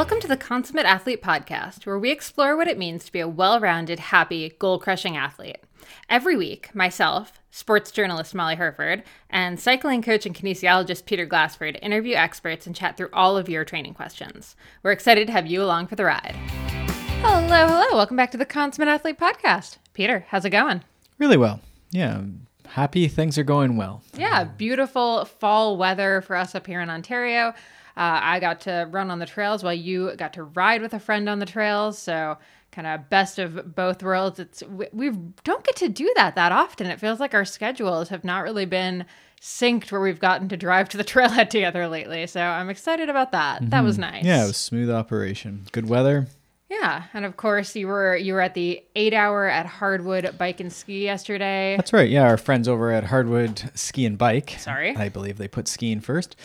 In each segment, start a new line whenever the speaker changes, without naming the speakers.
Welcome to the Consummate Athlete Podcast, where we explore what it means to be a well rounded, happy, goal crushing athlete. Every week, myself, sports journalist Molly Hurford, and cycling coach and kinesiologist Peter Glassford interview experts and chat through all of your training questions. We're excited to have you along for the ride. Hello, hello. Welcome back to the Consummate Athlete Podcast. Peter, how's it going?
Really well. Yeah. Happy things are going well.
Yeah, beautiful fall weather for us up here in Ontario. Uh, I got to run on the trails while you got to ride with a friend on the trails. So, kind of best of both worlds. It's we, we don't get to do that that often. It feels like our schedules have not really been synced where we've gotten to drive to the trailhead together lately. So, I'm excited about that. That was nice.
Mm-hmm. Yeah, it was smooth operation. Good weather.
Yeah, and of course you were you were at the eight hour at Hardwood Bike and Ski yesterday.
That's right. Yeah, our friends over at Hardwood Ski and Bike.
Sorry.
I believe they put skiing first.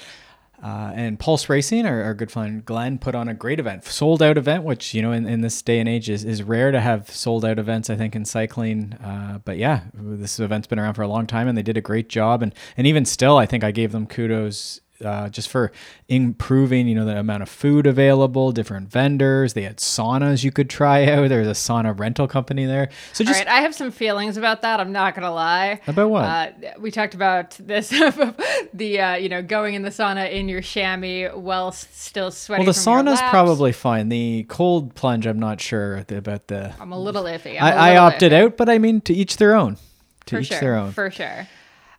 Uh, and Pulse Racing, our, our good friend Glenn, put on a great event, sold out event, which, you know, in, in this day and age is, is rare to have sold out events, I think, in cycling. Uh, but yeah, this event's been around for a long time and they did a great job. And, and even still, I think I gave them kudos uh, just for improving, you know, the amount of food available, different vendors. They had saunas you could try out. There's a sauna rental company there. So just
right, I have some feelings about that. I'm not gonna lie.
About what?
Uh, we talked about this, the uh, you know going in the sauna in your chamois while still sweating.
well, the sauna's probably fine. The cold plunge, I'm not sure about the.
I'm a little iffy. I'm
I,
a
I
little
opted
iffy.
out, but I mean, to each their own. To
for
each
sure.
their own.
For sure.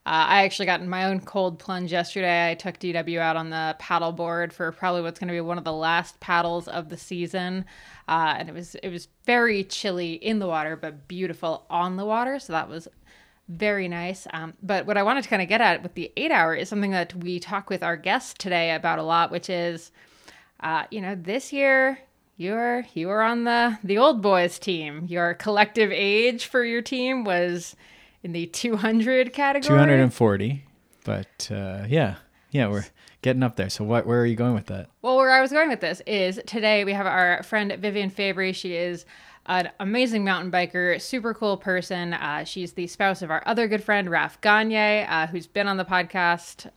Uh, I actually got in my own cold plunge yesterday. I took DW out on the paddle board for probably what's going to be one of the last paddles of the season, uh, and it was it was very chilly in the water, but beautiful on the water. So that was very nice. Um, but what I wanted to kind of get at with the eight hour is something that we talk with our guests today about a lot, which is, uh, you know, this year you're you were on the the old boys team. Your collective age for your team was in the 200 category.
240. But uh, yeah, yeah, we're getting up there. So what? Where are you going with that?
Well, where I was going with this is today we have our friend Viviane Favery. She is an amazing mountain biker, super cool person. Uh, she's the spouse of our other good friend Raf Gagne, uh, who's been on the podcast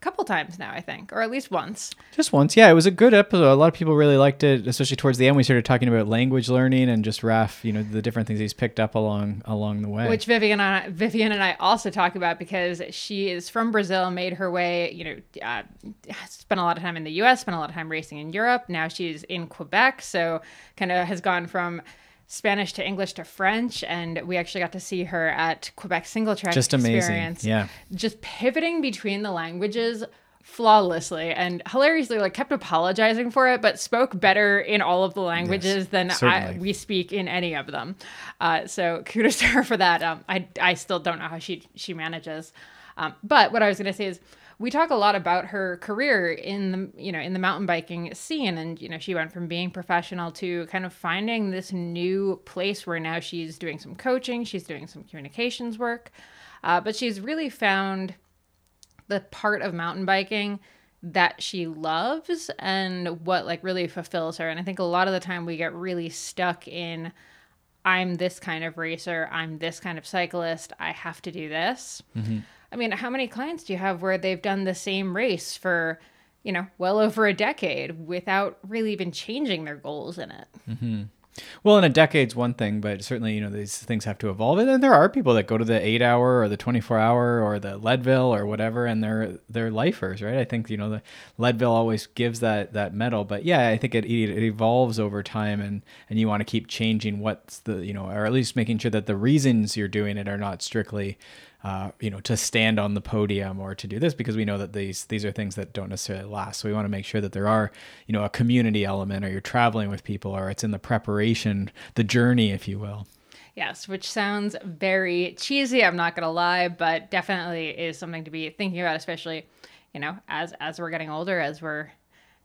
couple times now, I think, or at least once.
Just once. Yeah, it was a good episode. A lot of people really liked it, especially towards the end. We started talking about language learning and just Raf, you know, the different things he's picked up along along the way.
Which Viviane and I, Viviane and I also talk about because she is from Brazil, made her way, you know, uh, spent a lot of time in the U.S., spent a lot of time racing in Europe. Now she's in Quebec, so kind of has gone from Spanish to English to French, and we actually got to see her at Quebec Singletrack
Just amazing.
Experience.
Yeah.
just pivoting between the languages flawlessly and hilariously like kept apologizing for it but spoke better in all of the languages than I, we speak in any of them uh, so kudos to her for that um, I, I still don't know how she she manages um, but what i was going to say is we talk a lot about her career in the you know in the mountain biking scene. And you know she went from being professional to kind of finding this new place where now she's doing some coaching she's doing some communications work. Uh, but she's really found the part of mountain biking that she loves and what like really fulfills her. And i think a lot of the time we get really stuck in i'm this kind of racer. I'm this kind of cyclist. I have to do this i mean how many clients do you have where they've done the same race for you know well over a decade without really even changing their goals in it mm-hmm.
Well, in a decade's one thing, but certainly, you know, these things have to evolve. And then there are people that go to the eight hour or the 24 hour or the Leadville or whatever, and they're, they're lifers, right? I think, you know, the Leadville always gives that, that medal, but yeah, I think it, it evolves over time and, and you want to keep changing what's the, you know, or at least making sure that the reasons you're doing it are not strictly, uh, you know, to stand on the podium or to do this because we know that these these are things that don't necessarily last. So we want to make sure that there are, you know, a community element, or you're traveling with people, or it's in the preparation, the journey, if you will.
Yes, which sounds very cheesy, I'm not to lie, but definitely is something to be thinking about especially, you know, as as we're getting older as we're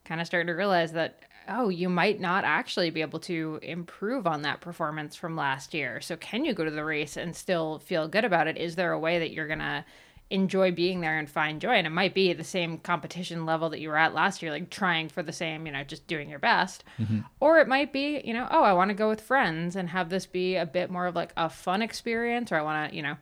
kind of starting to realize that oh, you might not actually be able to improve on that performance from last year. So can you go to the race and still feel good about it? Is there a way that you're going to enjoy being there and find joy? And it might be the same competition level that you were at last year, like trying for the same, you know, just doing your best. Mm-hmm. Or it might be, you know, oh, I want to go with friends and have this be a bit more of like a fun experience, or I want to, you know,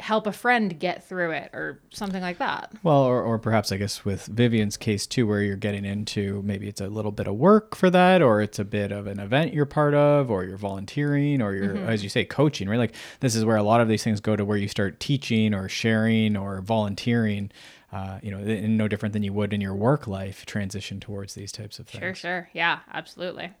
help a friend get through it or something like that.
Well, or, or perhaps I guess with Viviane's case too, where you're getting into maybe it's a little bit of work for that, or it's a bit of an event you're part of, or you're volunteering, or you're, mm-hmm. as you say, coaching, right? Like this is where a lot of these things go to where you start teaching or sharing or volunteering. Uh, you know, in no different than you would in your work life, transition towards these types of things.
Sure, sure. Yeah, absolutely.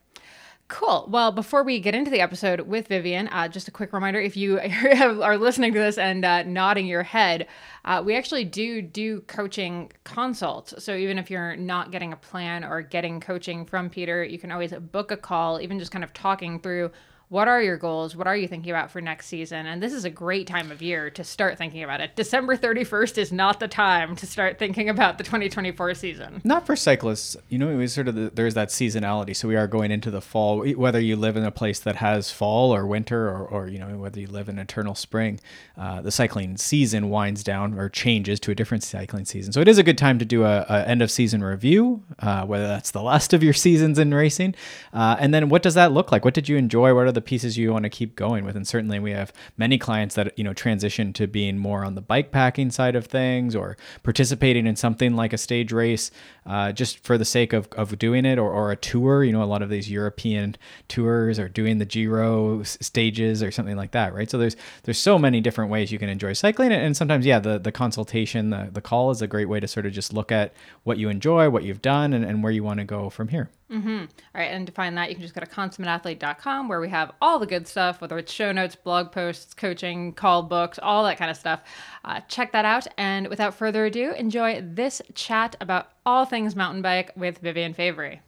Cool. Well, before we get into the episode with Viviane, uh, just a quick reminder if you are listening to this and uh, nodding your head, uh, we actually do do coaching consults. So even if you're not getting a plan or getting coaching from Peter, you can always book a call, even just kind of talking through what are your goals? What are you thinking about for next season? And this is a great time of year to start thinking about it. December 31st is not the time to start thinking about the 2024 season.
Not for cyclists. You know, sort of the, there's that seasonality. So we are going into the fall, whether you live in a place that has fall or winter or, or you know, whether you live in eternal spring, uh, the cycling season winds down or changes to a different cycling season. So it is a good time to do a, a end of season review, uh, whether that's the last of your seasons in racing. Uh, and then what does that look like? What did you enjoy? What are the pieces you want to keep going with. And certainly we have many clients that, you know, transition to being more on the bike packing side of things or participating in something like a stage race uh, just for the sake of, of doing it or, or a tour. You know, a lot of these European tours or doing the Giro stages or something like that, right? So there's there's so many different ways you can enjoy cycling. And sometimes, yeah, the, the consultation, the, the call is a great way to sort of just look at what you enjoy, what you've done, and, and where you want to go from here.
Mm-hmm. All right, and to find that, you can just go to consummateathlete.com where we have all the good stuff, whether it's show notes, blog posts, coaching, call books, all that kind of stuff. Uh, check that out. And without further ado, enjoy this chat about all things mountain bike with Viviane Favery.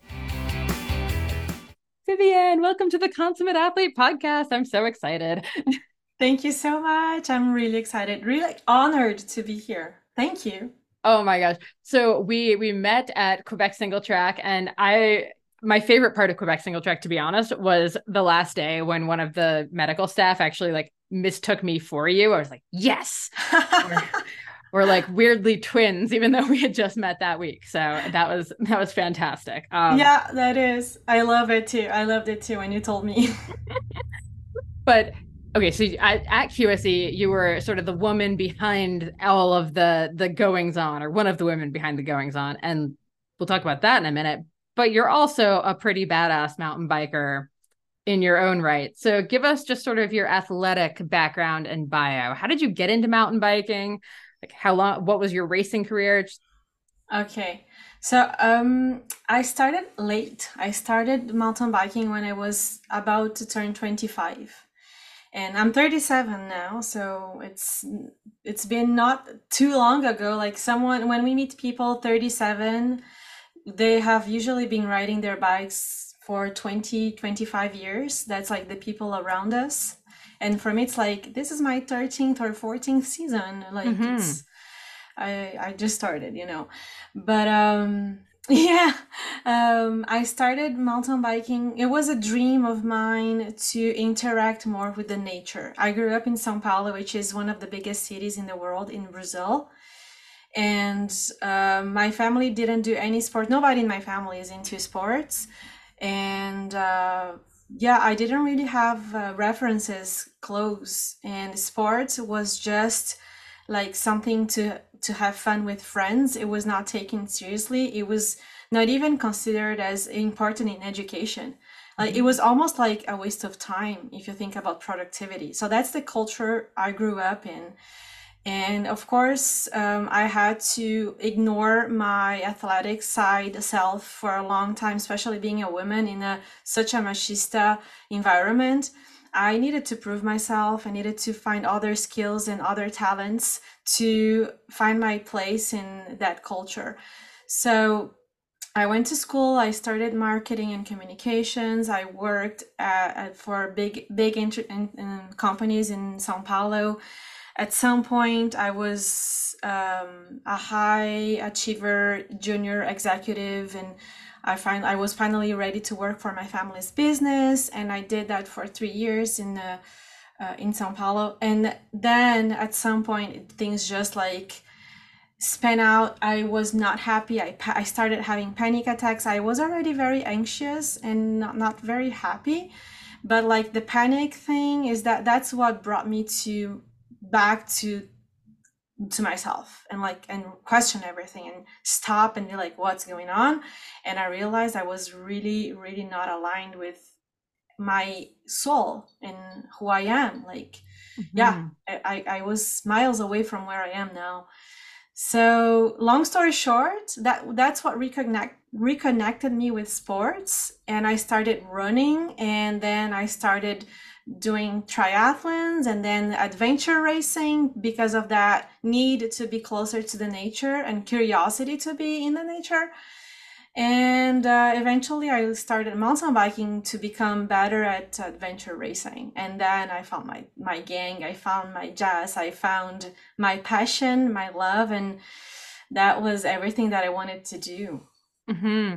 Viviane, welcome to the Consummate Athlete podcast. I'm so excited.
Thank you so much. I'm really excited, really honored to be here. Thank you.
Oh my gosh. So we we met at Quebec Singletrack and I my favorite part of Quebec Singletrack to be honest was the last day when one of the medical staff actually like mistook me for you. I was like, "Yes." we're, we're, like weirdly twins even though we had just met that week. So that was that was fantastic.
Um, yeah, that is. I love it too. I loved it too when you told me.
but okay so at, at qse you were sort of the woman behind all of the the goings on or one of the women behind the goings on and we'll talk about that in a minute but you're also a pretty badass mountain biker in your own right. So give us just sort of your athletic background and bio. How did you get into mountain biking? Like how long what was your racing career?
Okay so um, I started late. I started mountain biking when I was about to turn 25 and i'm 37 now so it's it's been not too long ago. Like someone when we meet people 37 they have usually been riding their bikes for 20 25 years. That's like the people around us. And for me it's like this is my 13th or 14th season. Like mm-hmm. it's i i just started you know. But um yeah, um, I started mountain biking. It was a dream of mine to interact more with the nature. I grew up in Sao Paulo, which is one of the biggest cities in the world in Brazil. And uh, my family didn't do any sport. Nobody in my family is into sports. And uh, yeah, I didn't really have uh, references close. And sports was just like something to to have fun with friends. It was not taken seriously. It was not even considered as important in education. Like it mm-hmm. was almost like a waste of time if you think about productivity. So that's the culture I grew up in. And of course, um, I had to ignore my athletic side self for a long time, especially being a woman in a such a machista environment. I needed to prove myself. I needed to find other skills and other talents to find my place in that culture. So I went to school. I started marketing and communications. I worked at, at for big big inter, in, in companies in São Paulo. At some point, I was um, a high achiever junior executive and I find I was finally ready to work for my family's business, and I did that for three years in the uh, in São Paulo. And then at some point, things just like span out. I was not happy. I I started having panic attacks. I was already very anxious and not, not very happy, but like the panic thing is that that's what brought me to back to to myself and like and question everything and stop and be like what's going on and i realized i was really really not aligned with my soul and who i am like mm-hmm. yeah I, I was miles away from where i am now so long story short that that's what reconnect reconnected me with sports and i started running and then i started doing triathlons and then adventure racing because of that need to be closer to the nature and curiosity to be in the nature. And uh, eventually, I started mountain biking to become better at adventure racing. And then I found my, my gang, I found my jazz, I found my passion, my love, and that was everything that I wanted to do.
Mm-hmm.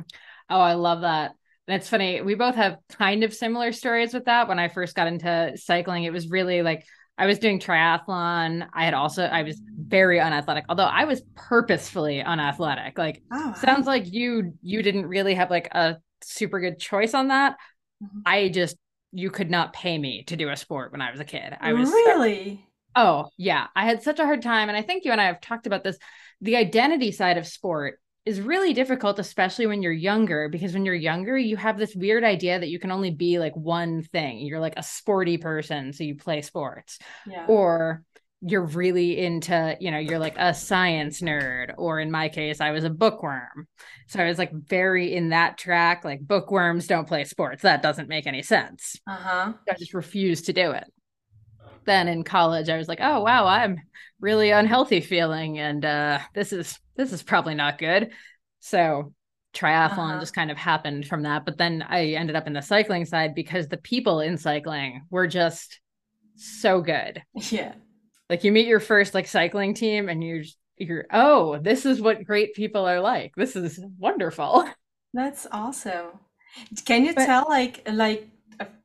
Oh, I love that. And it's funny, we both have kind of similar stories with that. When I first got into cycling, it was really like I was doing triathlon. I had also I was very unathletic, although I was purposefully unathletic. Like oh, sounds like you you didn't really have like a super good choice on that. Mm-hmm. I just you could not pay me to do a sport when I was a kid. I was
really
Oh, yeah. I had such a hard time and I think you and I have talked about this. The identity side of sport is really difficult, especially when you're younger, because when you're younger, you have this weird idea that you can only be like one thing. You're like a sporty person, so you play sports. Yeah. Or you're really into, you know, you're like a science nerd, or in my case, I was a bookworm. So I was like very in that track, like bookworms don't play sports. That doesn't make any sense.
Uh-huh.
I just refused to do it. Then in college, I was like, oh wow, I'm really unhealthy feeling, and uh, this is this is probably not good. So triathlon uh-huh. just kind of happened from that. But then I ended up in the cycling side because the people in cycling were just so good.
Yeah.
Like you meet your first like cycling team and you're you're oh, this is what great people are like. This is wonderful.
That's awesome. Can you but, tell like like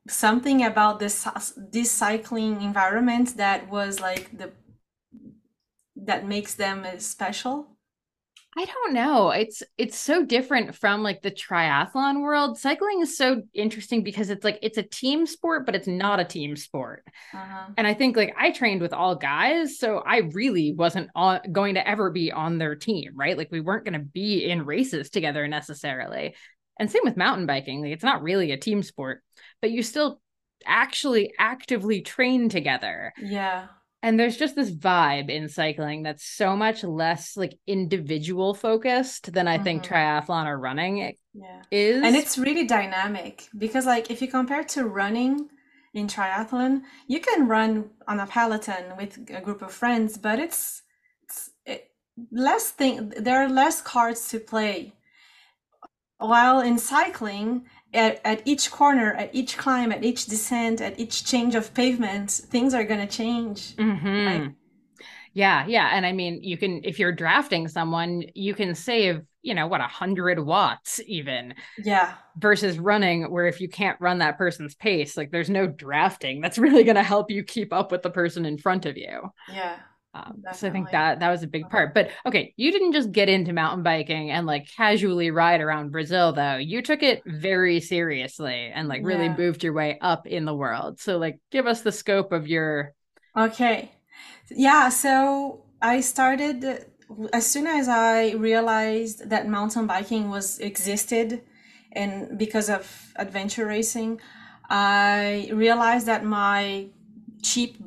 something about this this cycling environment that was like the that makes them special?
I don't know. It's it's so different from like the triathlon world. Cycling is so interesting because it's like it's a team sport, but it's not a team sport. Uh-huh. And I think like I trained with all guys, so I really wasn't on, going to ever be on their team, right? Like we weren't going to be in races together necessarily. And same with mountain biking. Like it's not really a team sport, but you still actually actively train together.
Yeah
and there's just this vibe in cycling that's so much less like individual focused than I mm-hmm. think triathlon or running yeah. is.
And it's really dynamic because like if you compare to running in triathlon, you can run on a peloton with a group of friends, but it's, it's it, less thing there are less cards to play. While in cycling, at, at each corner, at each climb, at each descent, at each change of pavement, things are going to change.
Mm-hmm. Right? Yeah, yeah, and I mean, you can if you're drafting someone, you can save, you know, what a hundred watts even.
Yeah.
Versus running, where if you can't run that person's pace, like there's no drafting that's really going to help you keep up with the person in front of you.
Yeah.
Um, so I think that that was a big uh-huh. part. But okay, you didn't just get into mountain biking and like casually ride around Brazil though. You took it very seriously and like really yeah. moved your way up in the world. So like give us the scope of your
Okay. Yeah, so I started as soon as I realized that mountain biking was existed and because of adventure racing, I realized that my cheap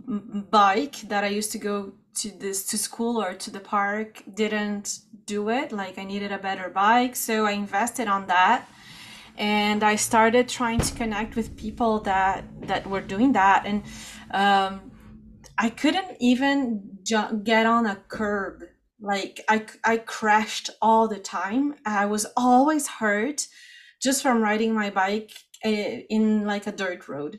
bike that I used to go to this to school or to the park didn't do it like i needed a better bike so i invested on that. And i started trying to connect with people that that were doing that and um, i couldn't even ju- get on a curb. Like I, I crashed all the time. I was always hurt just from riding my bike eh, in like a dirt road.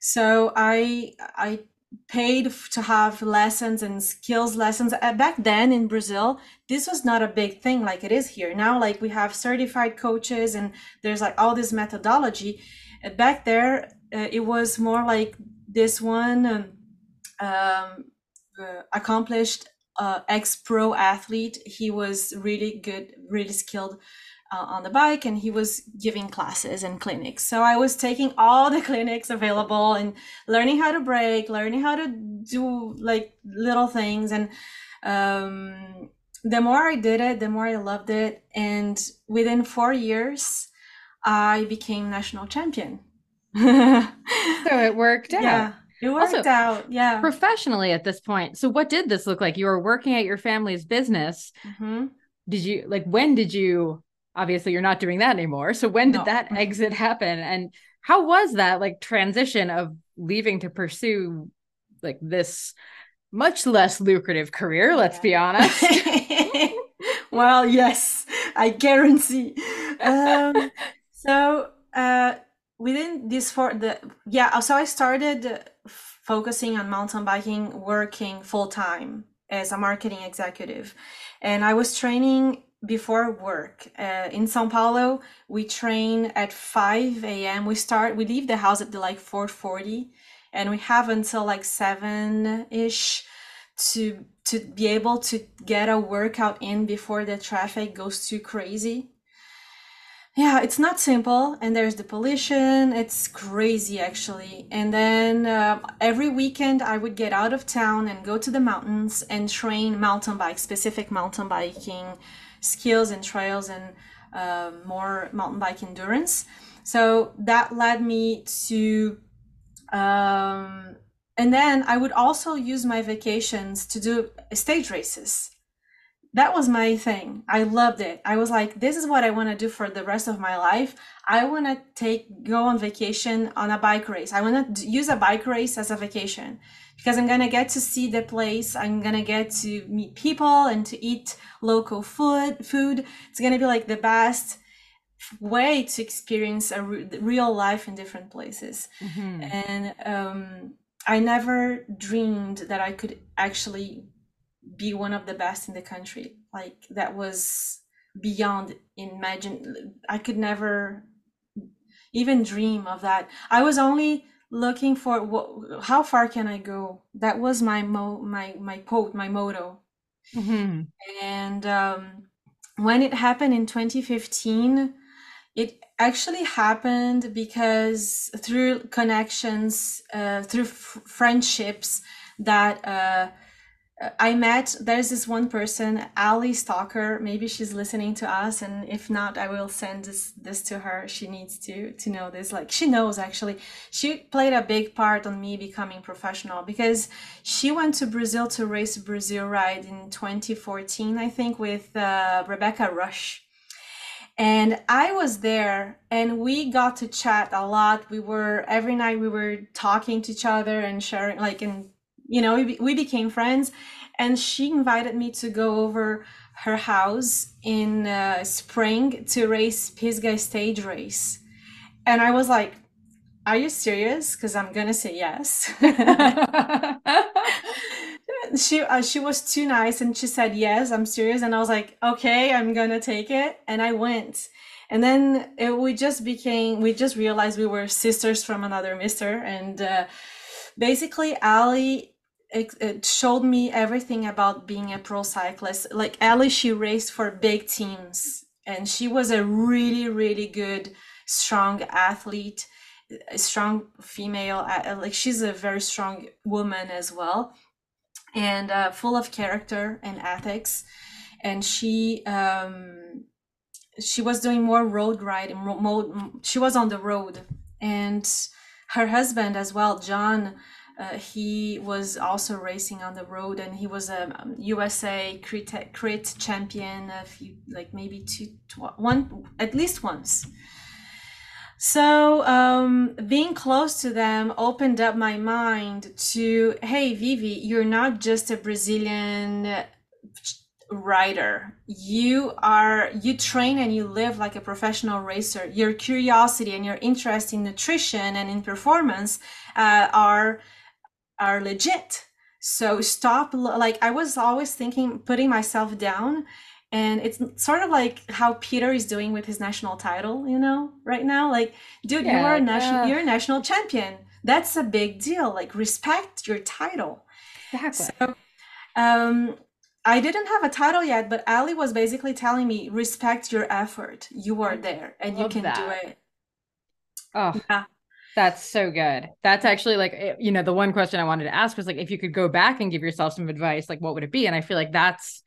So i i paid to have lessons and skills lessons uh, back then in brazil this was not a big thing like it is here. Now like we have certified coaches and there's like all this methodology. Uh, back there uh, it was more like this one um, um, uh, accomplished uh, ex-pro athlete. He was really good really skilled uh, on the bike and he was giving classes and clinics. So I was taking all the clinics available and learning how to brake, learning how to do like little things. And um, the more I did it, the more I loved it. And within four years, I became national champion.
so it worked out.
Yeah. It worked also, out. Yeah.
Professionally at this point. So what did this look like? You were working at your family's business. Mm-hmm. Did you like when did you obviously you're not doing that anymore. So when did no. that exit happen? And how was that like transition of leaving to pursue like this much less lucrative career, let's yeah. be honest?
well, yes, I guarantee. Um, so uh, within this for the yeah, so I started focusing on mountain biking, working full time as a marketing executive, and I was training before work uh, in Sao Paulo. We train at 5 a.m. We start, we leave the house at the like 4:40, and we have until like seven ish to to be able to get a workout in before the traffic goes too crazy. Yeah, it's not simple, and there's the pollution. It's crazy actually. And then uh, every weekend, I would get out of town and go to the mountains and train mountain bike, specific mountain biking skills and trails and uh, more mountain bike endurance. So that led me to, um, and then I would also use my vacations to do stage races. That was my thing. I loved it. I was like, this is what I want to do for the rest of my life. I want to take, go on vacation on a bike race. I want to use a bike race as a vacation because I'm gonna get to see the place. I'm gonna get to meet people and to eat local food. Food. It's gonna be like the best way to experience a re- real life in different places. Mm-hmm. And um, I never dreamed that I could actually be one of the best in the country. Like that was beyond imagine. I could never even dream of that. I was only looking for what, how far can I go? That was my mo my my quote, my motto. Mm-hmm. And um, when it happened in 2015, it actually happened because through connections, uh, through f- friendships that uh, I met there's this one person, Ali Stalker. Maybe she's listening to us, and if not, I will send this this to her. She needs to to know this. Like she knows actually. She played a big part on me becoming professional because she went to Brazil to race Brasil Ride in 2014, I think, with uh, Rebecca Rusch. And I was there and we got to chat a lot. We were every night we were talking to each other and sharing like and you know we, we became friends and she invited me to go over her house in uh, spring to race pisgah stage race. And i was like are you serious? Because i'm gonna say yes. She uh, she was too nice and she said yes i'm serious. And i was like okay i'm gonna take it. And i went. And then it, we just became we just realized we were sisters from another mister and uh, basically ali it, it, showed me everything about being a pro cyclist. Like Ellie, she raced for big teams, and she was a really, really good, strong athlete, a strong female. Like she's a very strong woman as well, and uh, full of character and ethics. And she um, she was doing more road riding. More, She was on the road, and her husband as well, John uh, he was also racing on the road and he was a um, USA crit, crit champion a few like maybe two tw- one at least once. So um, being close to them opened up my mind to hey vivi you're not just a brazilian rider. You are you train and you live like a professional racer. Your curiosity and your interest in nutrition and in performance uh, are are legit so stop like i was always thinking putting myself down and it's sort of like how peter is doing with his national title you know right now like dude yeah, you are a national uh... you're a national champion that's a big deal like respect your title
exactly. so
um I didn't have a title yet, but Ali was basically telling me, respect your effort. You are there and you can
that.
do it.
Oh, yeah. That's so good. That's actually like, eh, you know, the one question I wanted to ask was like, if you could go back and give yourself some advice, like what would it be? And I feel like that's,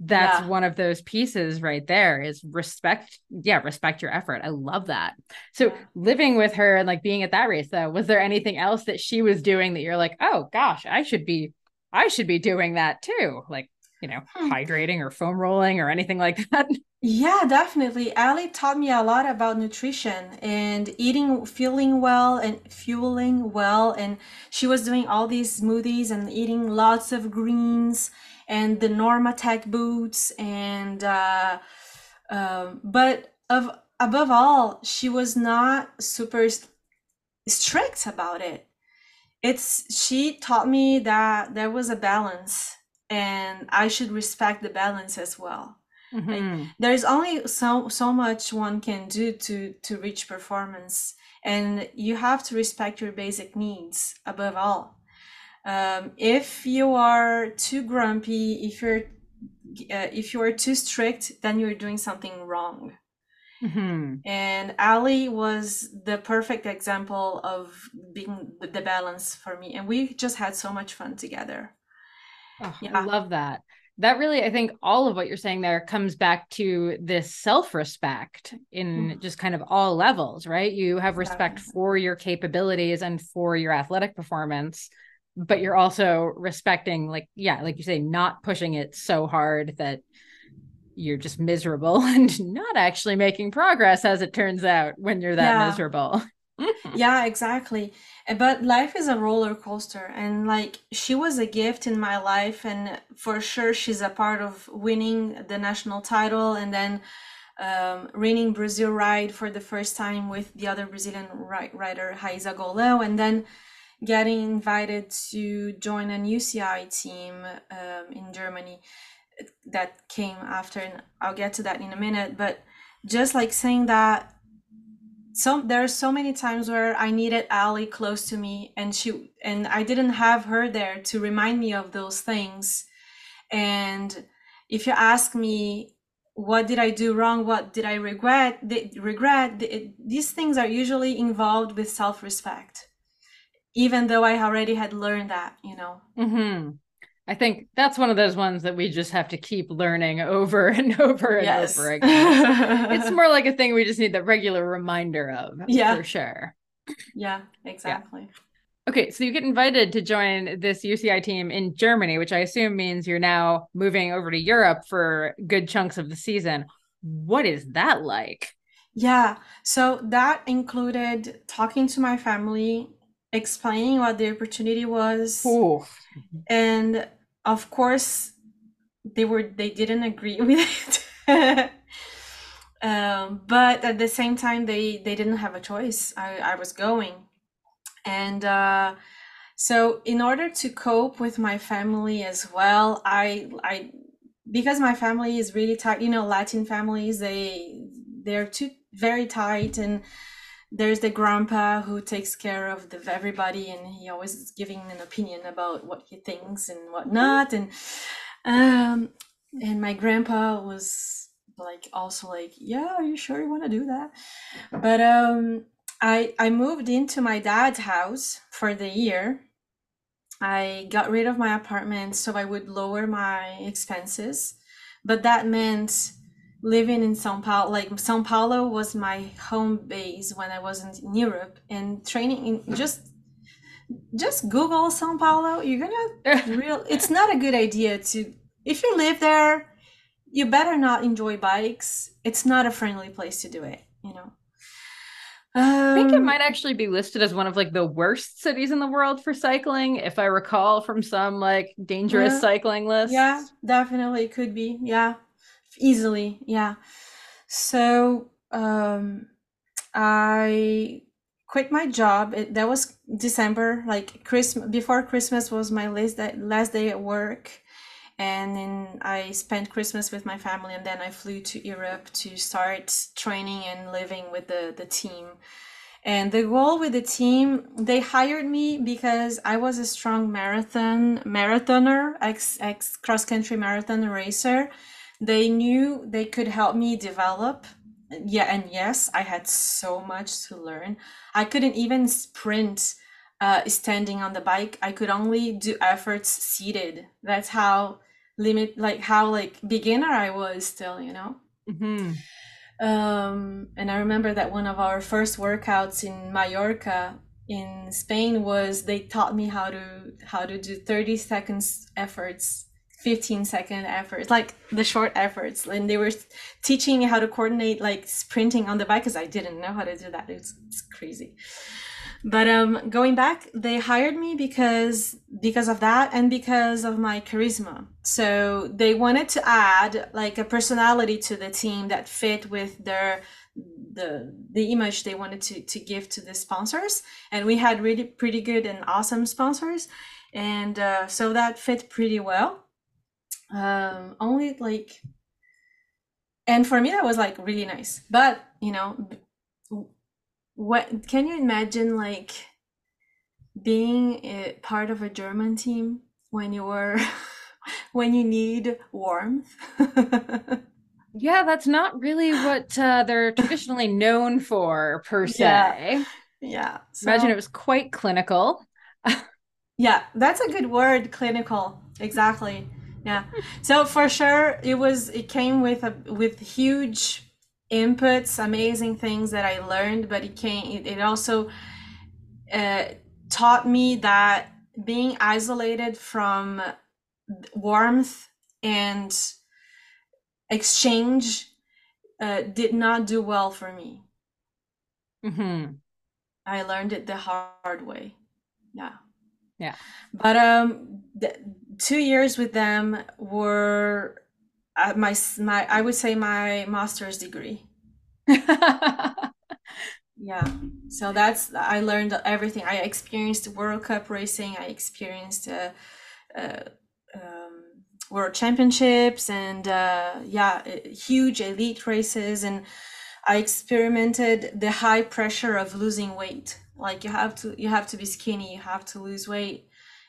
that's yeah. one of those pieces right there is respect. Yeah. Respect your effort. I love that. So yeah. living with her and like being at that race though, was there anything else that she was doing that you're like, oh gosh, I should be, I should be doing that too. Like, you know, hmm. hydrating or foam rolling or anything like that.
Yeah, definitely. Ali taught me a lot about nutrition and eating, feeling well and fueling well. And she was doing all these smoothies and eating lots of greens and the Normatec boots. And, uh, um, but of, above all, she was not super strict about it. It's, she taught me that there was a balance and I should respect the balance as well Mm-hmm. Like, there's only so so much one can do to to reach performance, and you have to respect your basic needs above all. Um, if you are too grumpy, if you're uh, if you are too strict, then you're doing something wrong. Mm-hmm. And Ali was the perfect example of being the balance for me, and we just had so much fun together.
Oh, yeah. I love that that really i think all of what you're saying there comes back to this self-respect in mm. just kind of all levels right you have respect yeah. for your capabilities and for your athletic performance but you're also respecting like yeah like you say not pushing it so hard that you're just miserable and not actually making progress as it turns out when you're that yeah. miserable
yeah exactly. But life is a roller coaster and like she was a gift in my life and for sure she's a part of winning the national title and then um, winning Brasil Ride for the first time with the other brazilian rider Raiza Goulão and then getting invited to join an uci team um, in germany that came after and i'll get to that in a minute but just like saying that so there are so many times where I needed Ali close to me and she and I didn't have her there to remind me of those things. And if you ask me what did I do wrong, what did I regret, the, regret the, these things are usually involved with self-respect. Even though I already had learned that, you know.
Mm-hmm. I think that's one of those ones that we just have to keep learning over and over and yes. over again. it's more like a thing we just need that regular reminder of. Yeah. For sure.
Yeah, exactly. Yeah.
Okay, so you get invited to join this UCI team in Germany, which I assume means you're now moving over to Europe for good chunks of the season. What is that like?
Yeah, so that included talking to my family, explaining what the opportunity was, Ooh. and of course they were they didn't agree with it. Um, but at the same time they they didn't have a choice. I, I was going. And uh, so in order to cope with my family as well i i because my family is really tight you know latin families they they're too very tight and there's the grandpa who takes care of the everybody and he always is giving an opinion about what he thinks and whatnot. And um and my grandpa was like also like yeah are you sure you want to do that? But um i i moved into my dad's house for the year. I got rid of my apartment so i would lower my expenses. But that meant living in Sao Paulo, like Sao Paulo was my home base when I wasn't in Europe and training in just just Google Sao Paulo. You're gonna real. It's not a good idea to if you live there. You better not enjoy bikes. It's not a friendly place to do it. You know.
Um, I think it um, might actually be listed as one of like the worst cities in the world for cycling, if I recall from some like dangerous cycling list.
Yeah, definitely could be. Yeah easily yeah. So um i quit my job. It, that was december like christmas before christmas was my last day, last day at work. And then i spent christmas with my family and then i flew to europe to start training and living with the the team. And the goal with the team, they hired me because I was a strong marathon marathoner, ex ex cross country marathon racer. They knew they could help me develop. Yeah, and yes, I had so much to learn. I couldn't even sprint uh, standing on the bike. I could only do efforts seated. That's how limit, like how like beginner I was still, you know.
Mm-hmm.
Um, and I remember that one of our first workouts in Mallorca in Spain was they taught me how to how to do 30 seconds efforts 15 second efforts like the short efforts. And they were teaching me how to coordinate like sprinting on the bike because i didn't know how to do that. It's, it's crazy. But um going back they hired me because because of that and because of my charisma. So they wanted to add like a personality to the team that fit with their the the image they wanted to to give to the sponsors. And we had really pretty good and awesome sponsors. And uh, so that fit pretty well um only like and for me that was like really nice. But you know what can you imagine like being a part of a german team when you were when you need warmth?
Yeah that's not really what uh, they're traditionally known for per se.
Yeah, yeah.
So, imagine it was quite clinical.
Yeah that's a good word clinical. Exactly yeah. So for sure it was it came with a with huge inputs amazing things that i learned but it came it, it also uh, taught me that being isolated from warmth and exchange uh, did not do well for me.
Mm-hmm.
i learned it the hard way. Yeah.
Yeah.
But um the, two years with them were uh, my my I would say my master's degree. yeah. So that's I learned everything. I experienced World Cup racing. I experienced uh, uh, um, World Championships and uh, yeah, huge elite races and I experimented the high pressure of losing weight. Like you have to you have to be skinny, you have to lose weight.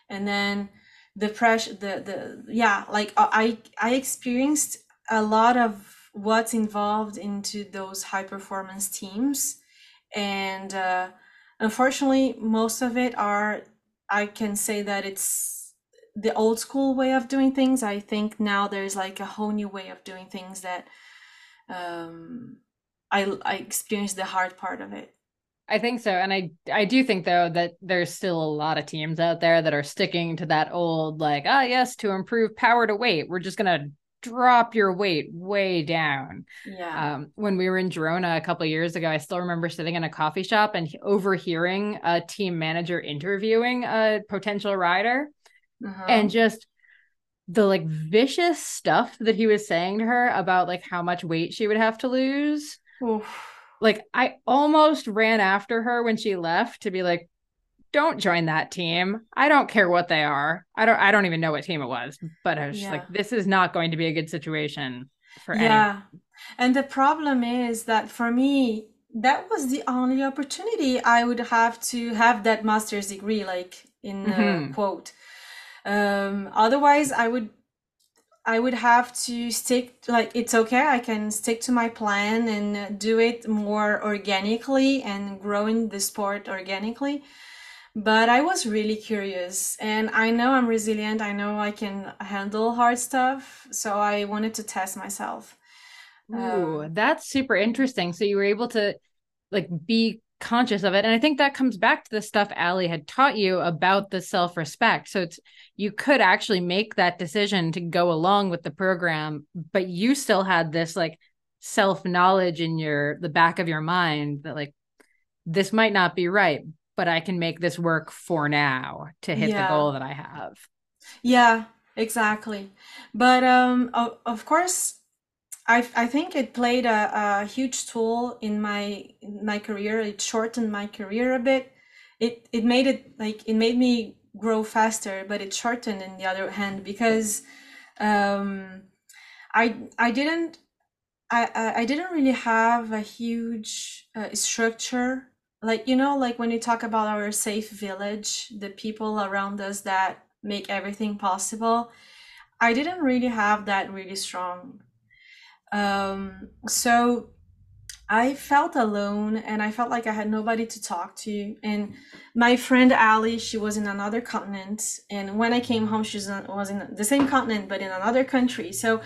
And then the pressure the the yeah like uh, i i experienced a lot of what's involved into those high performance teams. And uh, unfortunately most of it are i can say that it's the old school way of doing things. I think now there's like a whole new way of doing things that um i i experienced the hard part of it
I think so. And I I do think though that there's still a lot of teams out there that are sticking to that old like, ah yes, to improve power to weight, we're just gonna drop your weight way down.
Yeah.
Um, when we were in Girona a couple years ago, I still remember sitting in a coffee shop and overhearing a team manager interviewing a potential rider uh-huh. and just the like vicious stuff that he was saying to her about like how much weight she would have to lose.
Oof
like I almost ran after her when she left to be like, don't join that team. I don't care what they are. I don't I don't even know what team it was, but I was yeah. like, this is not going to be a good situation for yeah. Anyone.
And the problem is that for me, that was the only opportunity I would have to have that master's degree, like in mm-hmm. quote. Um, otherwise, I would I would have to stick like it's okay I can stick to my plan and do it more organically and growing the sport organically. But I was really curious and I know I'm resilient I know I can handle hard stuff so I wanted to test myself.
Ooh, um, that's super interesting. So you were able to like be conscious of it. And i think that comes back to the stuff ali had taught you about the self-respect. So it's you could actually make that decision to go along with the program but you still had this like self-knowledge in your the back of your mind that like this might not be right but i can make this work for now to hit yeah. the goal that i have.
Yeah exactly. But um of, of course I, I think it played a, a huge tool in my in my career. It shortened my career a bit. It it made it like it made me grow faster, but it shortened in the other hand because um, I I didn't I I didn't really have a huge uh, structure like you know like when you talk about our safe village the people around us that make everything possible i didn't really have that really strong um so i felt alone and i felt like i had nobody to talk to. And my friend ali she was in another continent. And when i came home she was in the same continent but in another country. So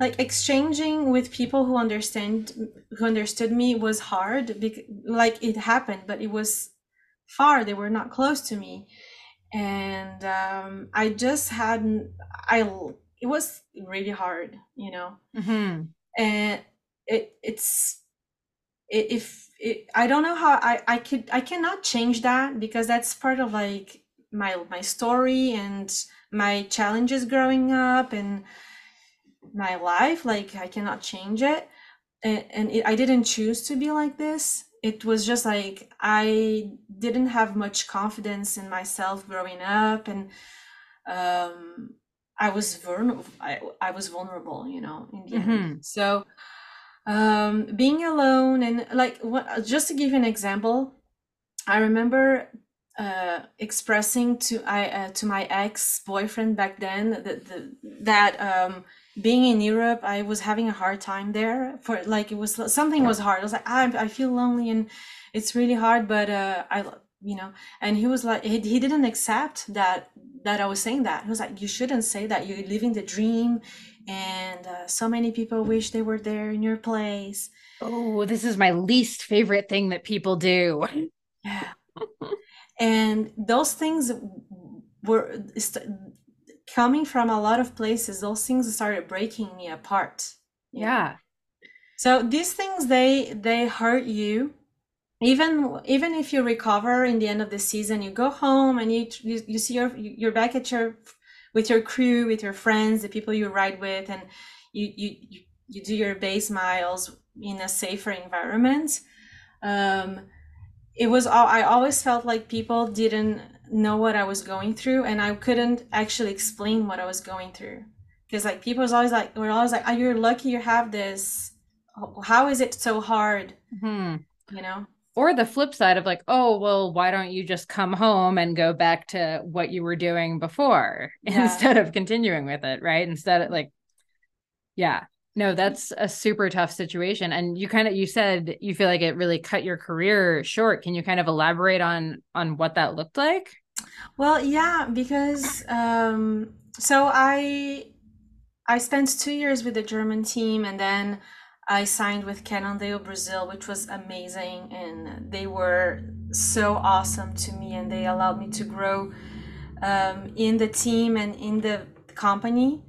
like exchanging with people who understand who understood me was hard because like it happened but it was far. They were not close to me. And um, i just hadn't i it was really hard you know? Mm-hmm. And it it's it, if it, i don't know how i i could i cannot change that because that's part of like my my story and my challenges growing up and my life like i cannot change it. And, and it, i didn't choose to be like this. It was just like i didn't have much confidence in myself growing up and um i was vulnerable I, I was vulnerable you know in the mm-hmm. end so um being alone and like what just to give you an example i remember uh, expressing to I uh, to my ex boyfriend back then that the, that um, being in Europe, I was having a hard time there. For like, it was something was hard. I was like, I, I feel lonely and it's really hard. But uh, I, you know, and he was like, he, he didn't accept that that I was saying that. He was like, you shouldn't say that. You're living the dream, and uh, so many people wish they were there in your place.
Oh, this is my least favorite thing that people do.
Yeah, and those things were coming from a lot of places those things started breaking me apart
yeah
so these things they they hurt you even even if you recover in the end of the season you go home and you you, you see your you're back at your with your crew with your friends the people you ride with and you you you, do your base miles in a safer environment um it was all i always felt like people didn't know what I was going through and I couldn't actually explain what I was going through. Because like people was always like we're always like, Oh, you're lucky you have this. How is it so hard? Mm-hmm. You know?
Or the flip side of like, oh, well, why don't you just come home and go back to what you were doing before yeah. instead of continuing with it, right? Instead of like, yeah, no, that's a super tough situation. And you kind of you said you feel like it really cut your career short. Can you kind of elaborate on on what that looked like?
Well, yeah, because um so I I spent 2 years with the German team and then I signed with Cannondale Brazil, which was amazing and they were so awesome to me and they allowed me to grow um, in the team and in the company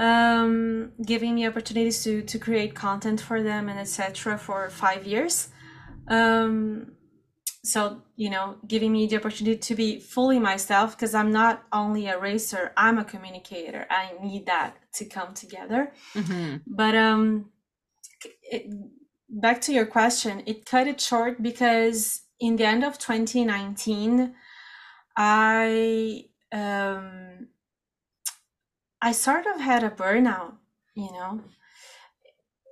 um, giving me opportunities to to create content for them and etc. for five years. Um, so you know, giving me the opportunity to be fully myself because I'm not only a racer, I'm a communicator. I need that to come together. Mm-hmm. But um, it, back to your question, it cut it short because in the end of 2019, I um I sort of had a burnout, you know.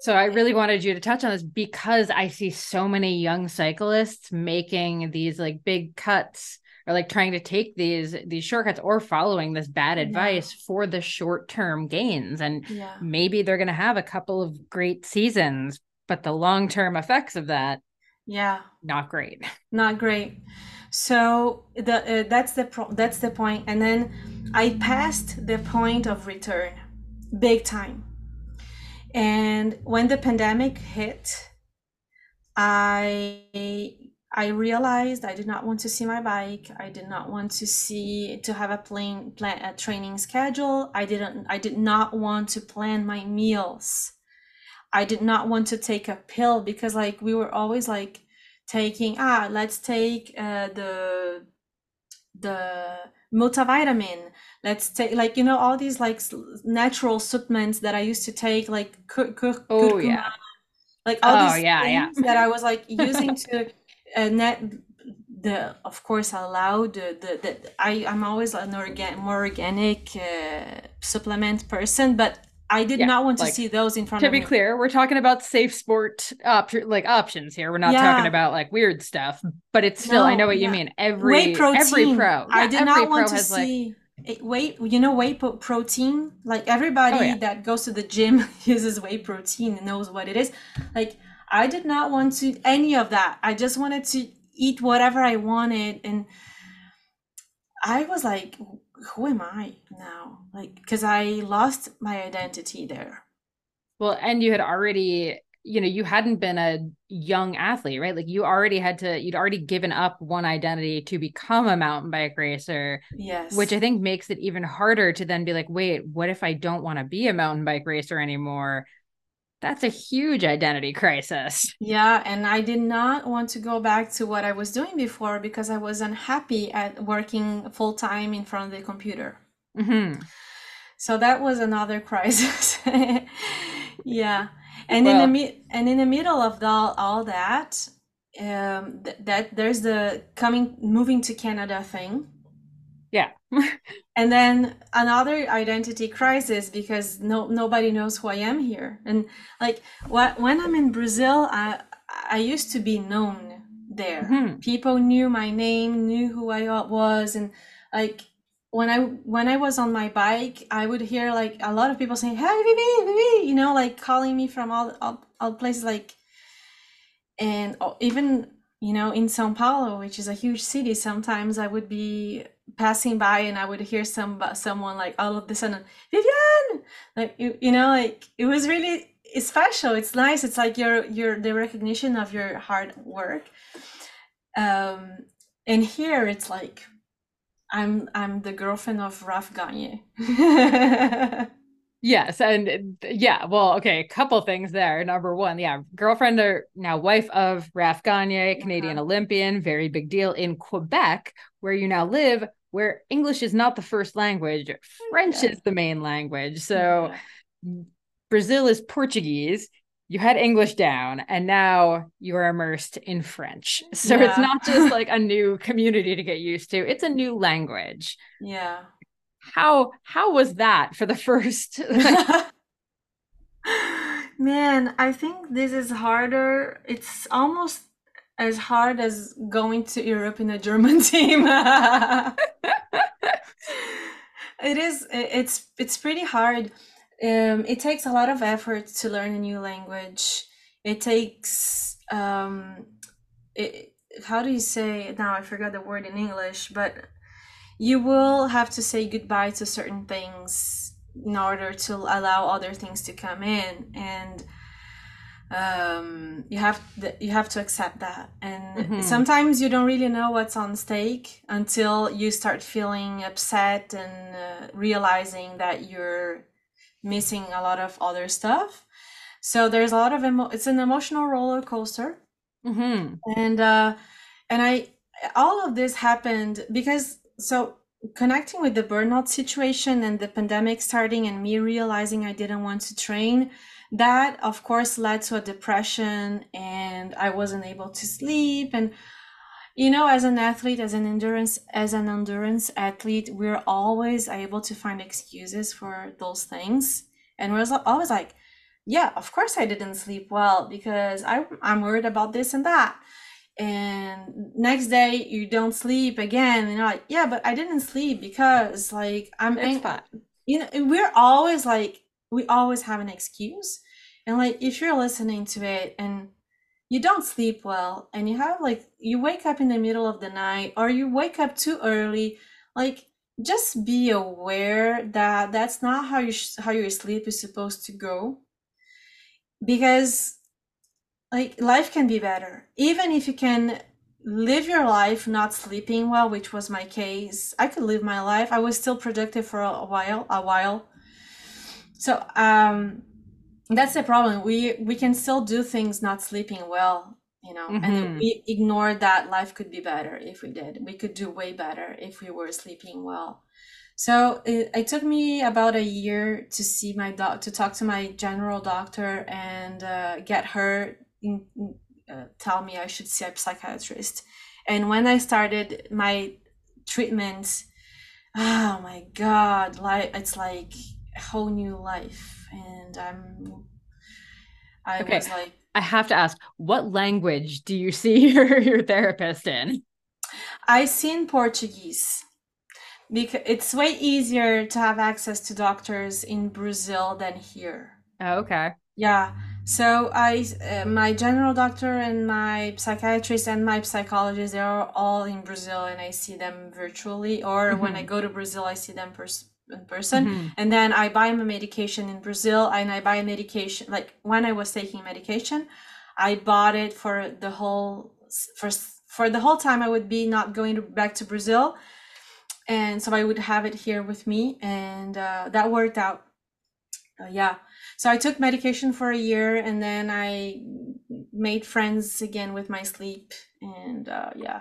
So I really wanted you to touch on this because I see so many young cyclists making these like big cuts or like trying to take these these shortcuts or following this bad advice yeah. for the short-term gains and yeah. maybe they're going to have a couple of great seasons but the long-term effects of that
yeah
not great
not great so the uh, that's the pro- that's the point and then I passed the point of return big time. And when the pandemic hit, I I realized I did not want to see my bike. I did not want to see to have a plan, plan a training schedule. I didn't I did not want to plan my meals. I did not want to take a pill because like we were always like taking ah let's take uh, the the multivitamin let's take like you know all these like natural supplements that i used to take like cur- cur-
oh curcuma, yeah
like all oh, these yeah, things yeah. that i was like using to uh, that the of course allowed the, the, the i i'm always an organ more organic uh, supplement person but I did
Yeah,
not want to
like,
see those in front
To
of
be
me.
clear, we're talking about safe sport op- like options here. We're not
Yeah.
talking about like weird stuff, but it's still I know what you mean. Every
whey protein.
every pro.
I did not want to
like-
see it- whey. You know whey protein. Like everybody
Oh, yeah.
that goes to the gym uses whey protein and knows what it is. Like I did not want to any of that. I just wanted to eat whatever I wanted, and I was like, who am I now? Like because I lost my identity there.
Well, and you had already, you know, you hadn't been a young athlete, right? Like you already had to, you'd already given up one identity to become a mountain bike racer,
Yes.
which I think makes it even harder to then be like, wait, what if I don't want to be a mountain bike racer anymore? That's a huge identity crisis.
Yeah, and I did not want to go back to what I was doing before because I was unhappy at working full time in front of the computer.
hmm
So that was another crisis. Yeah. And in the mi- and in the middle of the, all that, um, th- that there's the coming moving to Canada thing. And then another identity crisis because no nobody knows who I am here. And like what when I'm in Brazil, I I used to be known there.
Mhm.
People knew my name, knew who I was, and like when I when I was on my bike, I would hear like a lot of people saying, "Hey, Vivi, Vivi," you know, like calling me from all all, all places, like, and oh, even you know in São Paulo, which is a huge city. Sometimes I would be passing by and I would hear some someone like all of a sudden, Vivian, like you, you know, like it was really it's special. It's nice. It's like your your the recognition of your hard work. Um, and here it's like I'm I'm the girlfriend of Raf Gagne.
Yes, and yeah, well, okay, a couple things there. Number one, yeah, girlfriend or now wife of Raf Gagne, Canadian Olympian, very big deal in Quebec, where you now live, where English is not the first language, French
Yeah.
is the main language. So Brazil is Portuguese. You had English down, and now you are immersed in French. So it's not just like a new community to get used to; it's a new language.
yeah.
How how was that for the first?
Man, I think this is harder. It's almost as hard as going to Europe in a German team. It is, it's it's pretty hard. Um, it takes a lot of effort to learn a new language. It takes um, it, how do you say now? I forgot the word in English, but you will have to say goodbye to certain things in order to allow other things to come in and um you have th- you have to accept that. And
Mhm.
sometimes you don't really know what's on stake until you start feeling upset and uh, realizing that you're missing a lot of other stuff. So there's a lot of emo- it's an emotional roller coaster.
Hmm
and uh and i all of this happened because so connecting with the burnout situation and the pandemic starting and me realizing i didn't want to train that of course led to a depression and i wasn't able to sleep. And you know as an athlete as an endurance as an endurance athlete we're always able to find excuses for those things. And we're always like yeah of course i didn't sleep well because I, i'm worried about this and that. And next day you don't sleep again and you're like yeah but i didn't sleep because like i'm ang- you know we're always like we always have an excuse. And like if you're listening to it and you don't sleep well and you have like you wake up in the middle of the night or you wake up too early like just be aware that that's not how you sh- how your sleep is supposed to go. Because like life can be better. Even if you can live your life not sleeping well which was my case i could live my life. I was still productive for a while a while so um that's the problem we we can still do things not sleeping well you know
Mhm.
and we ignore that life could be better if we did we could do way better if we were sleeping well so it, it took me about a year to see my doc to talk to my general doctor and uh, get her in, uh, tell me I should see a psychiatrist. And when I started my treatment, oh my god, like it's like whole new life. and I'm I
Okay.
was like
I have to ask, what language do you see your, your therapist in?
I see in Portuguese because it's way easier to have access to doctors in Brazil than here.
Oh, okay.
Yeah. So I, uh, my general doctor and my psychiatrist and my psychologist, they are all in Brazil, and I see them virtually. Or when I
Mhm.
go to Brazil, I see them pers- in person.
Mhm.
And then I buy my medication in Brazil, and I buy medication like when I was taking medication, I bought it for the whole for for the whole time I would be not going to, back to Brazil, and so I would have it here with me, and uh, that worked out. Uh, yeah. So I took medication for a year, and then I made friends again with my sleep, and uh, yeah.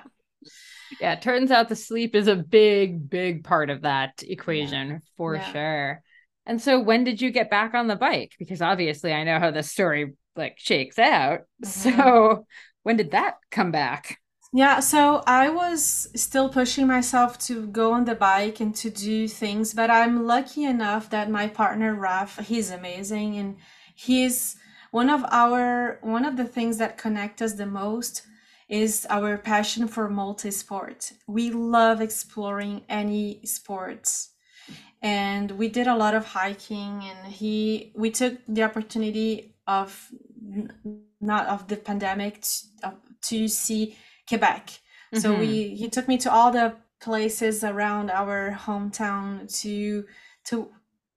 Yeah, it turns out the sleep is a big, big part of that equation for
Yeah.
sure. And so when did you get back on the bike? Because obviously I know how this story like shakes out.
Mhm.
So when did that come back?
Yeah, so I was still pushing myself to go on the bike and to do things, but I'm lucky enough that my partner Raf, he's amazing and he's one of our one of the things that connect us the most is our passion for multi-sport. We love exploring any sports. And we did a lot of hiking and he we took the opportunity of not of the pandemic to, to see Quebec. So
Mhm.
we he took me to all the places around our hometown to to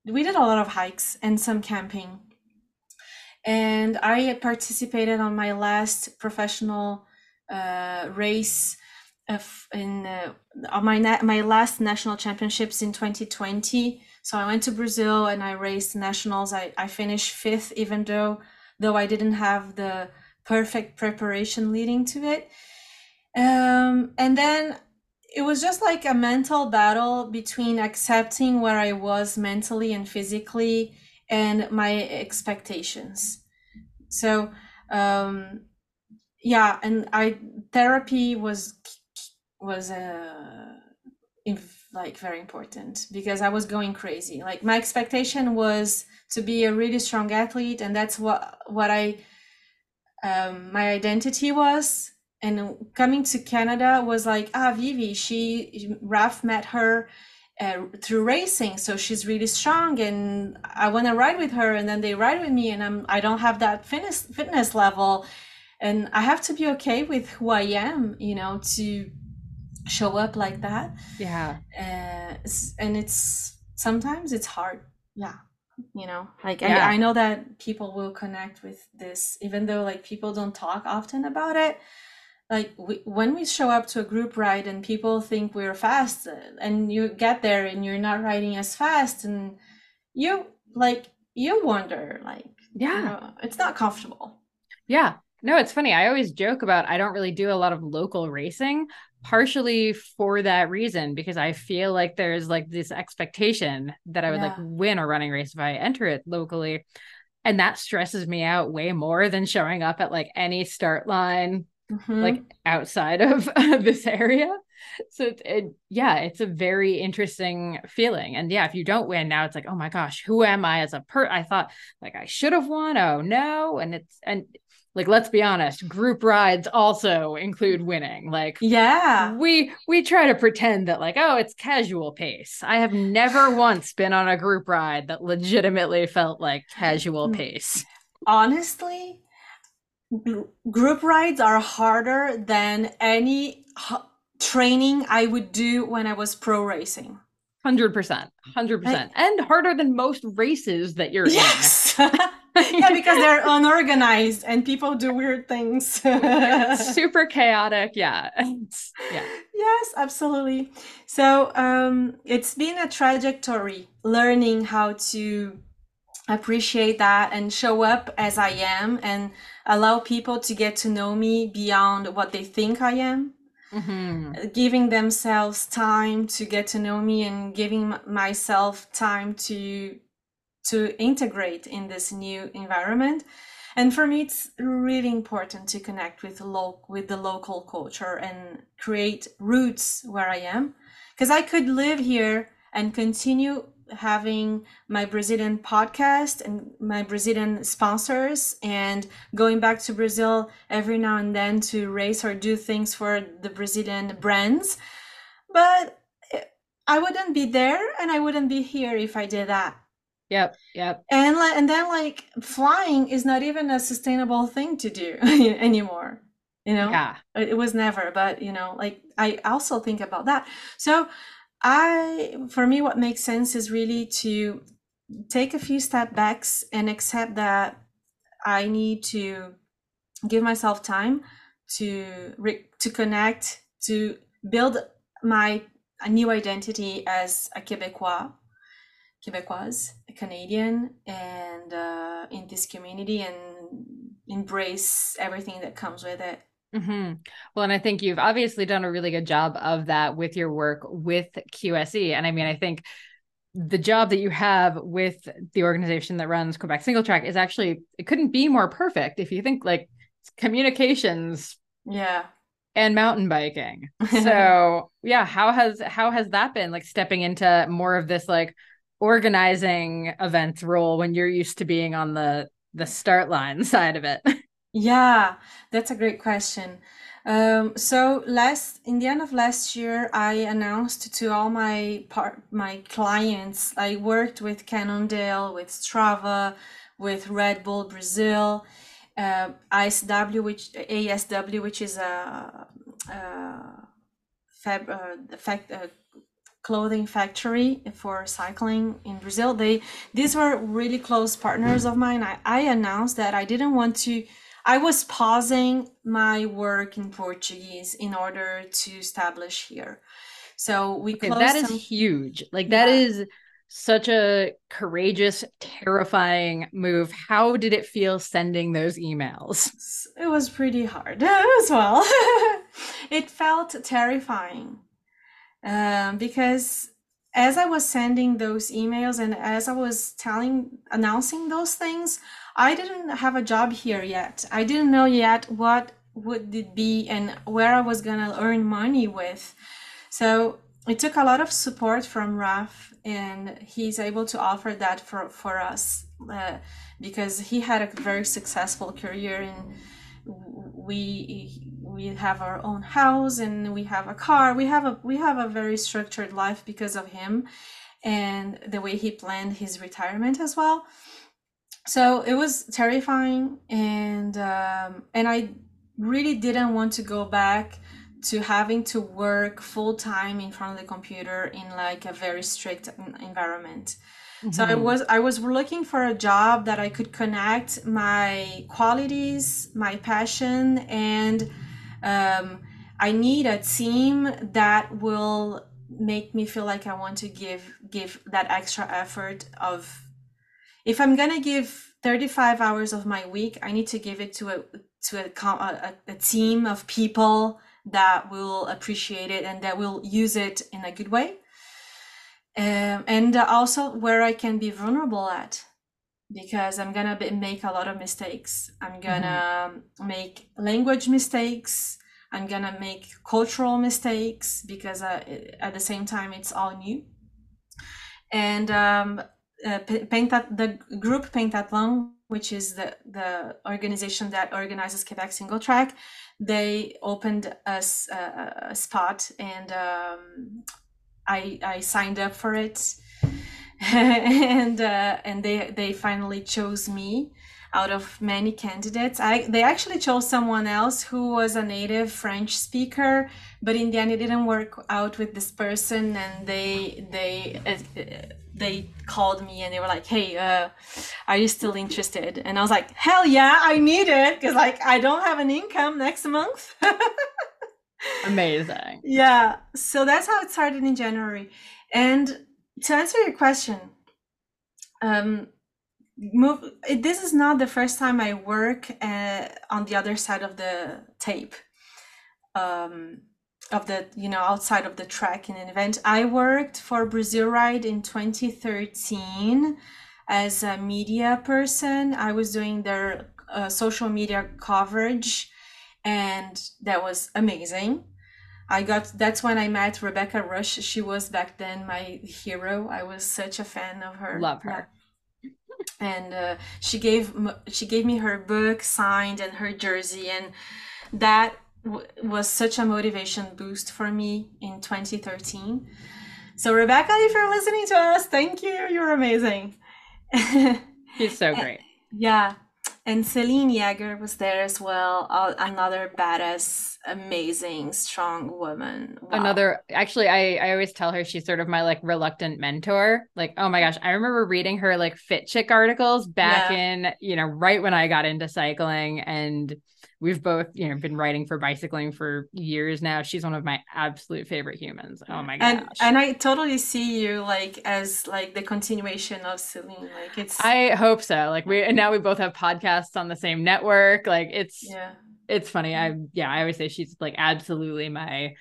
we did a lot of hikes and some camping. And I participated on my last professional uh, race of in uh, my na- my last national championships in 2020. So I went to Brazil and I raced nationals. I, I finished fifth, even though though I didn't have the perfect preparation leading to it. Um, and then it was just like a mental battle between accepting where I was mentally and physically and my expectations. So, um, yeah, and I therapy was was uh, inf- like very important because I was going crazy. Like my expectation was to be a really strong athlete, and that's what what I um, my identity was. And coming to Canada was like, ah, Vivi, she, Raf met her uh, through racing, so she's really strong, and I want to ride with her. And then they ride with me, and I'm, I don't have that fitness fitness level, and I have to be okay with who I am, you know, to show up like that.
Yeah.
Uh, and it's sometimes it's hard, yeah you know like
Yeah.
I, I know that people will connect with this even though like people don't talk often about it like we, when we show up to a group ride and people think we're fast uh, and you get there and you're not riding as fast and you like you wonder like you
Yeah.
know, it's not comfortable
Yeah. No, it's funny. I always joke about I don't really do a lot of local racing, partially for that reason, because I feel like there's like this expectation that I would like win a running race if I enter it locally. And that stresses me out way more than showing up at like any start line
Mhm.
like outside of this area. So it's it, yeah, it's a very interesting feeling. And yeah, if you don't win now, it's like, oh my gosh, who am I as a per? I thought like I should have won. Oh no, and it's and like let's be honest, group rides also include winning. Like
yeah
we we try to pretend that like oh it's casual pace. I have never once been on a group ride that legitimately felt like casual
Mm.
pace.
honestly gr- group rides are harder than any h- training i would do when i was pro racing
Hundred percent, hundred percent, and harder than most races that you're
yes yeah because they're unorganized and people do weird things.
Super chaotic, yeah, yeah,
yes absolutely. So um it's been a trajectory learning how to appreciate that and show up as i am and allow people to get to know me beyond what they think i am.
Mhm.
giving themselves time to get to know me and giving myself time to to integrate in this new environment and for me it's really important to connect with lo- with the local culture and create roots where i am because i could live here and continue having my Brazilian podcast and my Brazilian sponsors and going back to Brazil every now and then to race or do things for the Brazilian brands. But eh, I wouldn't be there and I wouldn't be here if I did that.
Yep, yep.
And like and then like flying is not even a sustainable thing to do anymore. You know?
Yeah.
It was never, but you know, like I also think about that. So I for me what makes sense is really to take a few step backs and accept that I need to give myself time to re- to connect to build my a new identity as a Quebecois, Quebecoise, a Canadian, and uh, in this community and embrace everything that comes with it.
Mm-hmm. Well, and I think you've obviously done a really good job of that with your work with QSE. And I mean, I think the job that you have with the organization that runs Quebec Single Track is actually, it couldn't be more perfect if you think like communications.
Yeah.
And mountain biking. So yeah, how has how has that been like stepping into more of this like organizing events role when you're used to being on the the start line side of it?
Yeah, that's a great question. Um, so last in the end of last year, I announced to all my part my clients. I worked with Cannondale, with Strava, with Red Bull Brazil, uh, ISW, which ASW, which is a, a fab, fact, uh, clothing factory for cycling in Brazil. They these were really close partners of mine. I, I announced that I didn't want to I was pausing my work in Portuguese in order to establish here. So we
okay, that is some... huge. Like yeah. that is such a courageous, terrifying move. How did it feel sending those emails?
It was pretty hard as well. it felt terrifying um, because as I was sending those emails and as I was telling, announcing those things, I didn't have a job here yet. I didn't know yet what would it be and where I was gonna earn money with. So it took a lot of support from Raf, and he's able to offer that for for us uh, because he had a very successful career and we we have our own house and we have a car we have a we have a very structured life because of him and the way he planned his retirement as well so it was terrifying and um, and i really didn't want to go back to having to work full time in front of the computer in like a very strict environment mm-hmm. so i mm-hmm. was i was looking for a job that i could connect my qualities my passion and um, i need a team that will make me feel like i want to give give that extra effort of if I'm gonna give 35 hours of my week, I need to give it to a to a, a, a team of people that will appreciate it and that will use it in a good way. Um, and also where I can be vulnerable at because I'm gonna be, make a lot of mistakes. I'm gonna mm-hmm. make language mistakes. I'm gonna make cultural mistakes because uh, at the same time it's all new. And um, uh, Pentat- the group Pentathlon, which is the, the organization that organizes Quebec Single Track, they opened a, a, a spot and um, I, I signed up for it. and uh, and they they finally chose me out of many candidates. I they actually chose someone else who was a native French speaker, but in the end it didn't work out with this person, and they they uh, they called me and they were like, "Hey, uh, are you still interested?" And I was like, "Hell yeah, I need it because like I don't have an income next month."
Amazing.
Yeah, so that's how it started in January. And to answer your question, um, move. This is not the first time I work uh, on the other side of the tape. Um, of the you know outside of the track in an event i worked for brasil ride in 2013 as a media person i was doing their uh, social media coverage and that was amazing I got that's when I met Rebecca Rusch. She was back then my hero. I was such a fan of her.
Love her.
And uh, she gave she gave me her book signed and her jersey, and that w- was such a motivation boost for me in 2013. So Rebecca, if you're listening to us, thank you. You're amazing.
She's so great.
Yeah. And Selene Yeager was there as well. Uh, another badass, amazing, strong woman. Wow.
Another, actually, I, I always tell her she's sort of my like reluctant mentor. Like, oh my gosh, I remember reading her like Fit Chick articles back yeah. in, you know, right when I got into cycling. And we've both you know been writing for bicycling for years now. She's one of my absolute favorite humans. Oh my gosh.
and, and i totally see you like as like the continuation of selene. Like it's
i hope so. Like we and now we both have podcasts on the same network. Like it's yeah. it's funny. I yeah i always say she's like absolutely my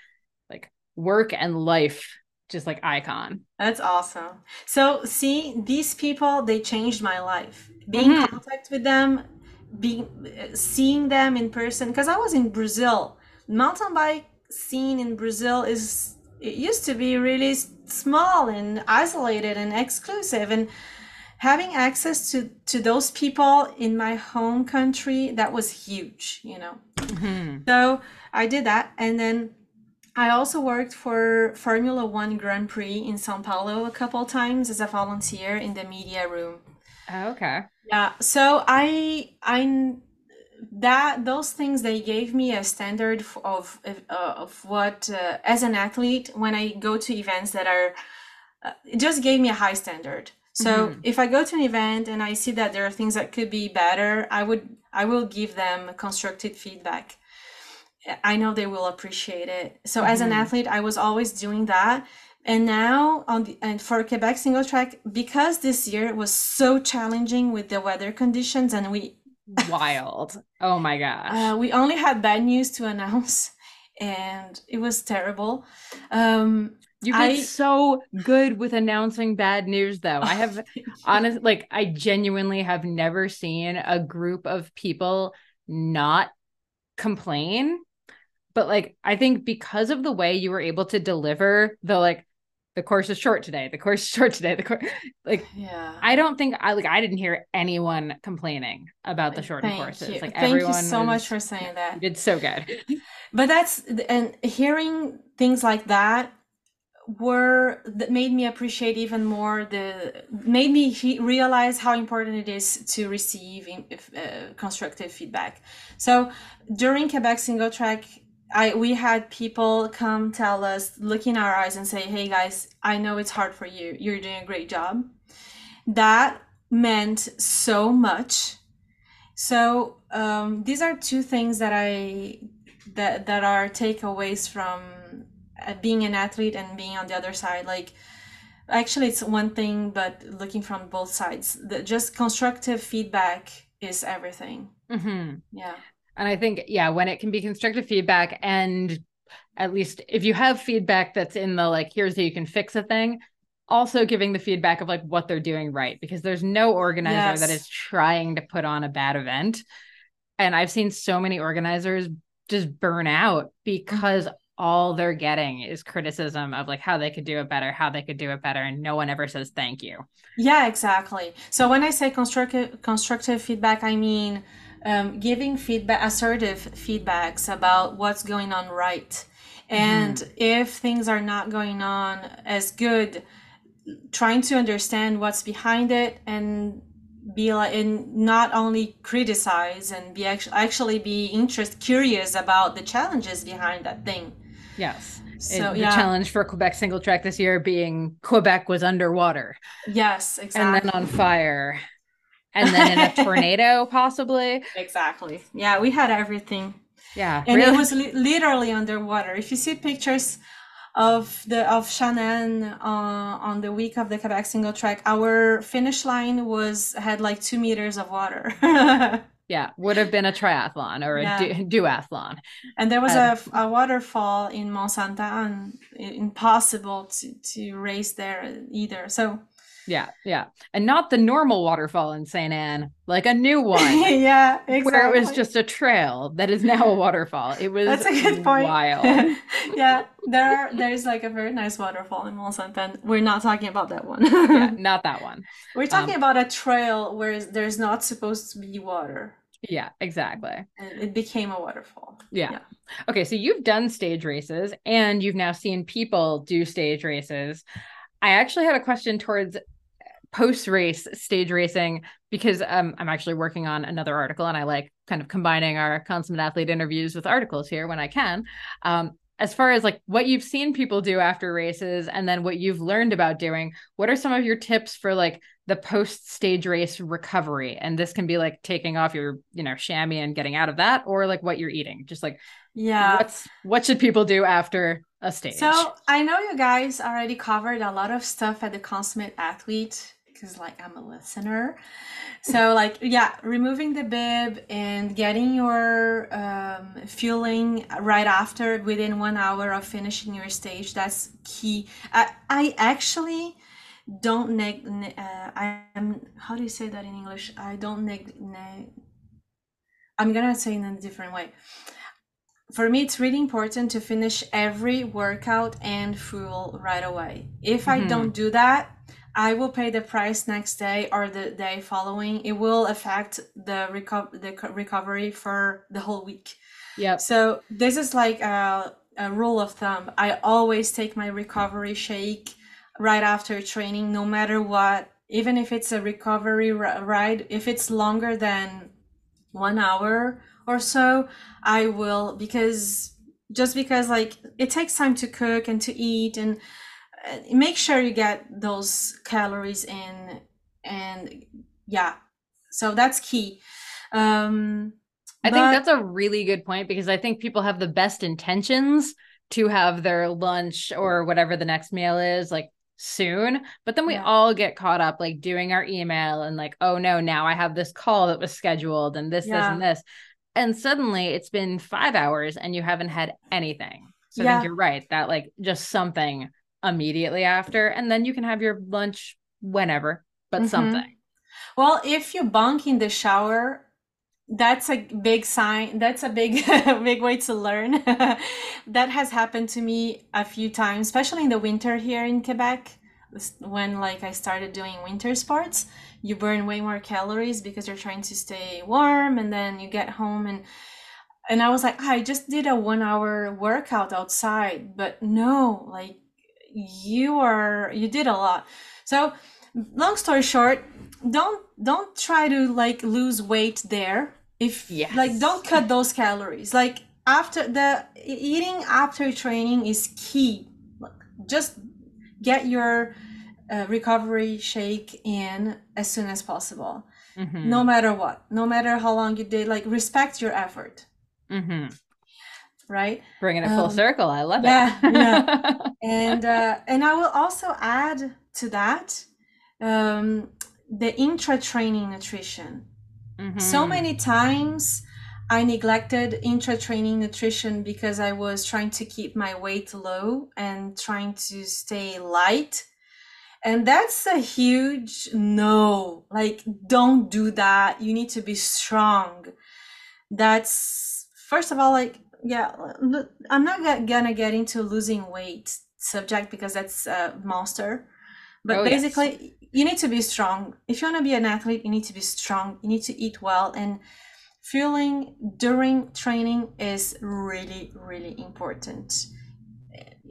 like work and life just like icon.
That's awesome. So see these people they changed my life. Being mm-hmm. contact with them being seeing them in person because I was in Brazil. Mountain bike scene in Brazil is it used to be really small and isolated and exclusive and having access to to those people in my home country that was huge you know mm-hmm. so i did that and then i also worked for formula one grand prix in sao paulo a couple times as a volunteer in the media room
okay
yeah so i i that those things they gave me a standard of uh, of what uh, as an athlete when i go to events that are uh, it just gave me a high standard so mm-hmm. if i go to an event and i see that there are things that could be better i would i will give them constructive feedback i know they will appreciate it so mm-hmm. as an mm-hmm. athlete i was always doing that and now on the and for Quebec single track, because this year was so challenging with the weather conditions and we
wild. Oh my gosh.
Uh, we only had bad news to announce and it was terrible. Um
you get I, so good with announcing bad news though. I have honest like I genuinely have never seen a group of people not complain. But like I think because of the way you were able to deliver the like the course is short today the course is short today the course like yeah. I don't think i like i didn't hear anyone complaining about the shortened Thank courses.
you.
like
Thank everyone you so was, much for saying that.
You did so good.
But that's and hearing things like that were that made me appreciate even more the made me realize how important it is to receive uh, constructive feedback. So during quebec single track I we had people come tell us, look in our eyes and say, "Hey guys, I know it's hard for you. You're doing a great job." That meant so much. So um, these are two things that I that that are takeaways from uh, being an athlete and being on the other side. Like actually, it's one thing, but looking from both sides, the, just constructive feedback is everything.
Mm-hmm.
Yeah.
And I think, yeah, when it can be constructive feedback and at least if you have feedback that's in the like, here's how you can fix a thing, also giving the feedback of like what they're doing right, because there's no organizer yes. that is trying to put on a bad event. And I've seen so many organizers just burn out because all they're getting is criticism of like how they could do it better, how they could do it better, and no one ever says thank you.
Yeah, exactly. So when I say constructive constructive feedback, I mean um, giving feedback, assertive feedbacks about what's going on right. And mm. if things are not going on as good, trying to understand what's behind it and be like and not only criticize and be actually actually be interest curious about the challenges behind that thing
yes so the yeah. challenge for quebec single track this year being quebec was underwater
yes exactly
and then on fire and then in a tornado possibly?
Exactly. Yeah we had everything.
Yeah.
And really? it was li- literally underwater. If you see pictures of the of Shannon uh, on the week of the Quebec single track our finish line was had like two meters of water.
Yeah would have been a triathlon or a yeah. du- duathlon.
And there was uh, a, a waterfall in Mont Sainte Anne impossible to, to race there either. So
Yeah, yeah. And not the normal waterfall in St. Anne, like a new one.
yeah, exactly.
Where it was just a trail that is now a waterfall. It was
That's a good point.
wild.
yeah, there are, there's like a very nice waterfall in Mont Sainte Anne. We're not talking about that one.
yeah, not that one.
We're talking
Um,
about a trail where there's not supposed to be water.
Yeah, exactly.
And it became a waterfall.
Yeah.
Yeah.
Okay, so you've done stage races and you've now seen people do stage races. I actually had a question towards post race stage racing because um, I'm actually working on another article and I like kind of combining our consummate athlete interviews with articles here when I can. Um, as far as like what you've seen people do after races and then what you've learned about doing, what are some of your tips for like the post stage race recovery? And this can be like taking off your, you know, chamois and getting out of that, or like what you're eating. Just like
Yeah.
what's what should people do after a stage?
So I know you guys already covered a lot of stuff at the consummate athlete because like I'm a listener. So like yeah, removing the bib and getting your um, fueling right after within one hour of finishing your stage. That's key. I, I actually don't neg. ne- Uh, I am how do you say that in English? I don't neg. neg I'm gonna say it in a different way for me it's really important to finish every workout and fuel right away if i
Mhm.
don't do that i will pay the price next day or the day following. It will affect the, reco- the co- recovery for the whole week.
Yeah.
so this is like a, a rule of thumb. I always take my recovery shake right after training no matter what. Even if it's a recovery ri- ride if it's longer than one hour or so i will because just because like it takes time to cook and to eat and make sure you get those calories in and yeah so that's key um
I think that's a really good point because I think people have the best intentions to have their lunch or whatever the next meal is like soon, but then we
Yeah.
all get caught up like doing our email and like, oh no, now I have this call that was scheduled and this, this, and this. And suddenly it's been five hours and you haven't had anything. So I think you're right that like just something immediately after, and then you can have your lunch whenever, but
Mhm.
something.
Well, if you bunk in the shower, that's a big sign. That's a big, big way to learn. that has happened to me a few times, especially in the winter here in Quebec. When like I started doing winter sports, you burn way more calories because you're trying to stay warm, and then you get home and and I was like, I just did a one hour workout outside, but no, like you are you did a lot. So long story short, don't don't try to like lose weight there. If
Yes.
like don't cut those calories. Like after the eating after training is key. Just get your uh, recovery shake in as soon as possible.
Mhm.
No matter what, no matter how long you did, like respect your effort,
Mhm.
Right?
Bringing it full
Um,
circle. I love
yeah,
it. Yeah.
And uh, and I will also add to that um, the intra training nutrition. So
Mhm.
many times I neglected intra training nutrition because I was trying to keep my weight low and trying to stay light. And that's a huge no. Like, don't do that. You need to be strong. That's, first of all, like, yeah, I'm not gonna get into losing weight subject because that's a monster. But
Oh, yes.
basically, you need to be strong. If you want to be an athlete, you need to be strong. You need to eat well. And fueling during training is really, really important.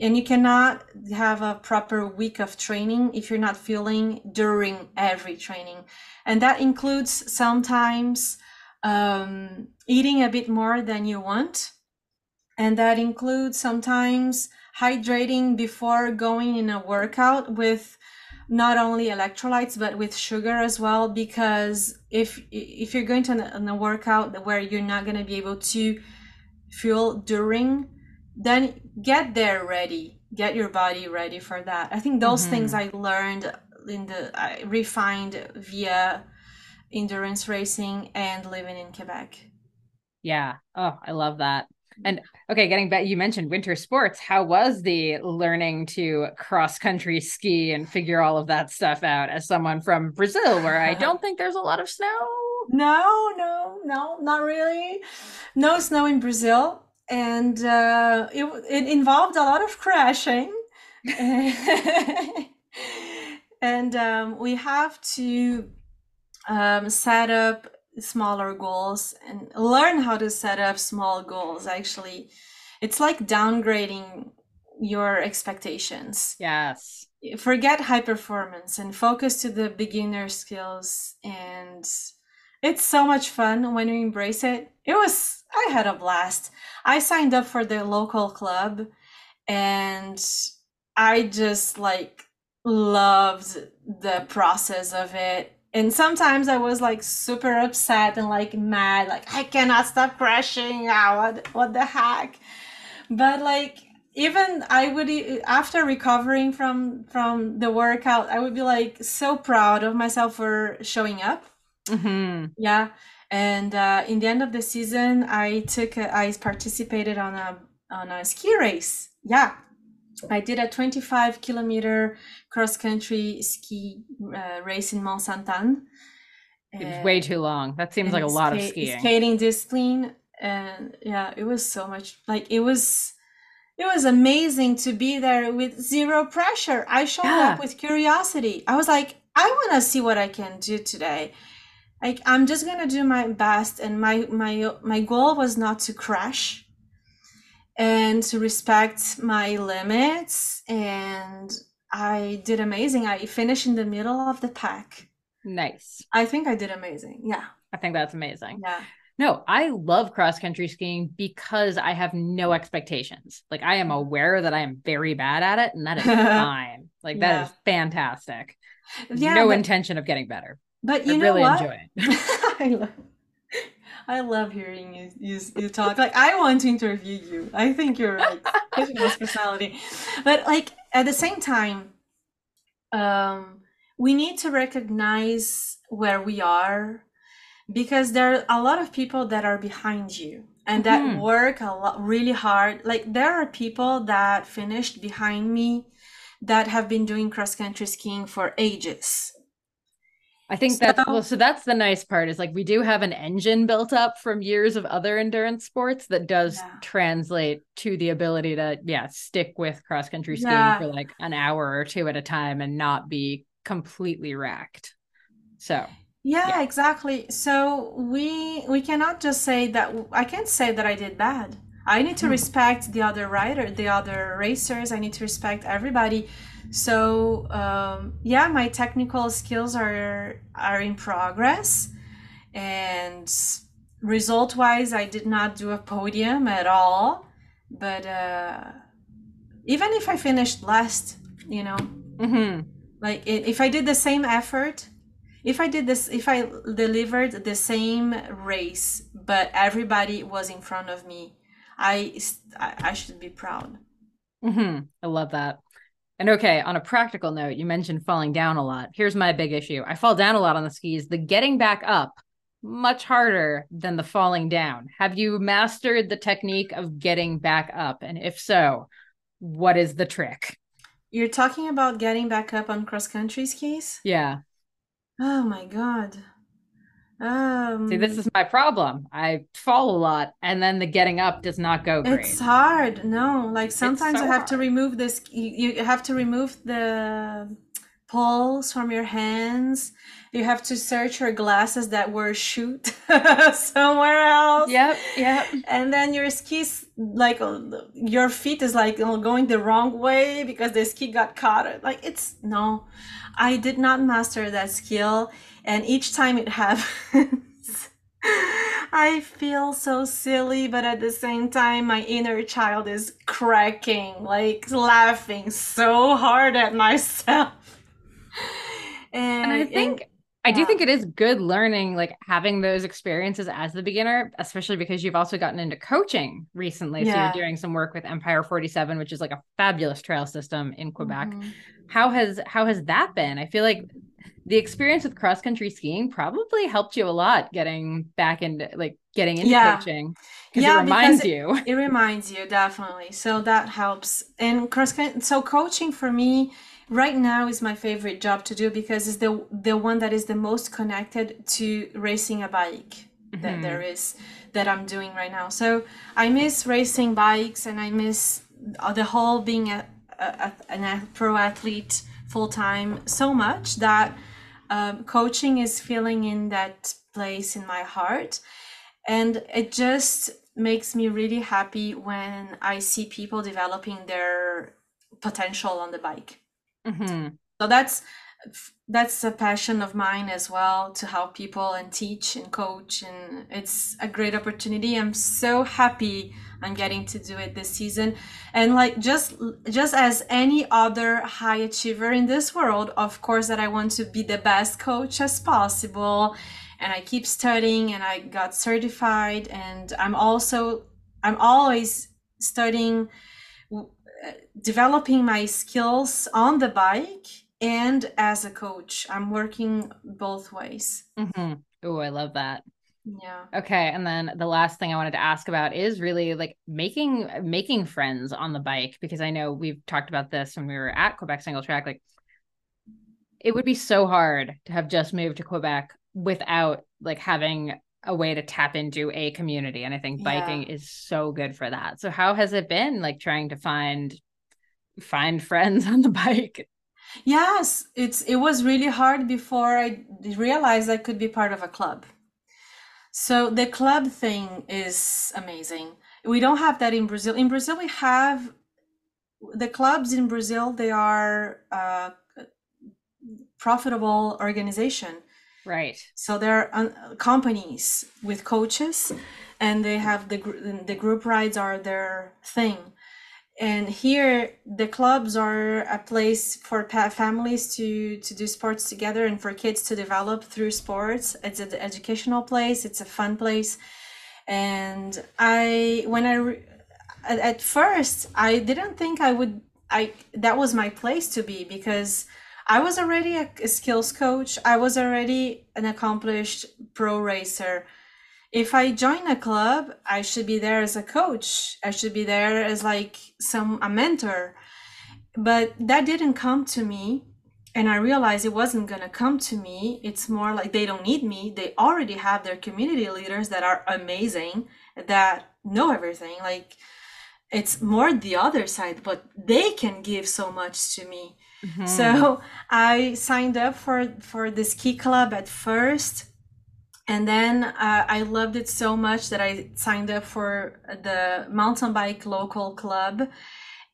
And you cannot have a proper week of training if you're not fueling during every training. And that includes sometimes um, eating a bit more than you want. And that includes sometimes hydrating before going in a workout with not only electrolytes but with sugar as well because if if you're going to an, a workout where you're not going to be able to fuel during then get there ready get your body ready for that i think those mm-hmm. things i learned in the i refined via endurance racing and living in quebec
Yeah. Oh, I love that. And okay, getting back, you mentioned winter sports. How was the learning to cross country ski and figure all of that stuff out as someone from Brazil, where I don't think there's a lot of snow?
No, no, no, not really. No snow in Brazil. And uh, it, it involved a lot of crashing. and um, we have to um, set up smaller goals and learn how to set up small goals actually. It's like downgrading your expectations.
Yes.
Forget high performance and focus to the beginner skills. And it's so much fun when you embrace it. It was i had a blast. I signed up for the local club and i just like loved the process of it and sometimes I was like super upset and like mad, like I cannot stop crashing. Ah, what what the heck? But like even I would after recovering from from the workout, I would be like so proud of myself for showing up.
Mm-hmm.
Yeah, and uh, in the end of the season, I took a, I participated on a on a ski race. Yeah, I did a 25 kilometer cross country ski uh, race in Mont Sainte Anne.
It's way too long. That seems like a lot of skiing.
Skating discipline, and yeah, it was so much. Like it was, it was amazing to be there with zero pressure. I showed yeah. up with curiosity. I was like, I want to see what I can do today. Like I'm just gonna do my best, and my my my goal was not to crash and to respect my limits and i did amazing. I finished in the middle of the pack.
Nice.
I think i did amazing yeah.
I think that's amazing.
Yeah.
No i love cross country skiing because i have no expectations. Like i am aware that i am very bad at it and that is fine. Like that yeah. is fantastic. Yeah, no but, intention of getting better.
but you I know really what? enjoy it. I love I love hearing you, you, you talk. Like I want to interview you. I think you're like such a nice personality, but like at the same time, um, we need to recognize where we are because there are a lot of people that are behind you and that mm-hmm. work a lot really hard. Like there are people that finished behind me that have been doing cross country skiing for ages
I think so, that's well, so that's the nice part is like we do have an engine built up from years of other endurance sports that does yeah. translate to the ability to yeah stick with cross country skiing yeah. for like an hour or two at a time and not be completely wrecked. So
yeah, yeah, exactly. So we we cannot just say that I can't say that I did bad. I need to mm. respect the other rider, the other racers. I need to respect everybody so um, yeah my technical skills are are in progress and result wise i did not do a podium at all but uh, even if i finished last you know
mm-hmm.
like if i did the same effort if i did this if i delivered the same race but everybody was in front of me i i should be proud
mm-hmm. i love that and okay, on a practical note, you mentioned falling down a lot. Here's my big issue I fall down a lot on the skis. The getting back up, much harder than the falling down. Have you mastered the technique of getting back up? And if so, what is the trick?
You're talking about getting back up on cross country skis?
Yeah.
Oh my God. Um,
See, this is my problem. I fall a lot, and then the getting up does not go great.
It's hard. No, like sometimes so you have hard. to remove this. You, you have to remove the poles from your hands. You have to search your glasses that were shoot somewhere else.
Yep, yep.
And then your skis, like your feet is like going the wrong way because the ski got caught. Like it's no, I did not master that skill and each time it happens, I feel so silly, but at the same time, my inner child is cracking, like laughing so hard at myself.
And, and I think. And, I do think it is good learning, like having those experiences as the beginner, especially because you've also gotten into coaching recently. Yeah. So you're doing some work with Empire 47, which is like a fabulous trail system in Quebec. Mm-hmm. How has how has that been? I feel like the experience with cross country skiing probably helped you a lot getting back into like getting into yeah. coaching yeah, it reminds it, you.
It reminds you definitely. So that helps. And cross country, so coaching for me right now is my favorite job to do because it's the the one that is the most connected to racing a bike mm-hmm. that there is that I'm doing right now. So I miss racing bikes and I miss the whole being a, a, a pro athlete full time so much that um, coaching is filling in that place in my heart and it just makes me really happy when i see people developing their potential on the bike mm-hmm. so that's that's a passion of mine as well to help people and teach and coach and it's a great opportunity. I'm so happy i'm getting to do it this season. And like just just as any other high achiever in this world of course that i want to be the best coach as possible. And i keep studying and i got certified and i'm also i'm always studying uh, developing my skills on the bike and as a coach. I'm working both ways.
Mm-hmm. Oh, I love that.
Yeah.
Okay, and then the last thing I wanted to ask about is really like making making friends on the bike because I know we've talked about this when we were at Quebec Singletrack like it would be so hard to have just moved to Quebec without like having a way to tap into a community and I think biking yeah. is so good for that. So how has it been like trying to find find friends on the bike?
Yes, it's it was really hard before I realized I could be part of a club. So the club thing is amazing. We don't have that in Brazil. In Brazil, we have the clubs in Brazil. They are a profitable organization.
Right.
So they're uh, companies with coaches, and they have the the group rides are their thing and here the clubs are a place for families to to do sports together and for kids to develop through sports. It's an educational place. It's a fun place. And i when i at first i didn't think i would i that was my place to be because i was already a skills coach. I was already an accomplished pro racer if I join a club, I should be there as a coach. I should be there as like some a mentor. But that didn't come to me and I realized it wasn't going to come to me. It's more like they don't need me. They already have their community leaders that are amazing that know everything. Like it's more the other side, but they can give so much to me. Mm-hmm. So I signed up for for this key club at first and then uh, I loved it so much that I signed up for the mountain bike local club.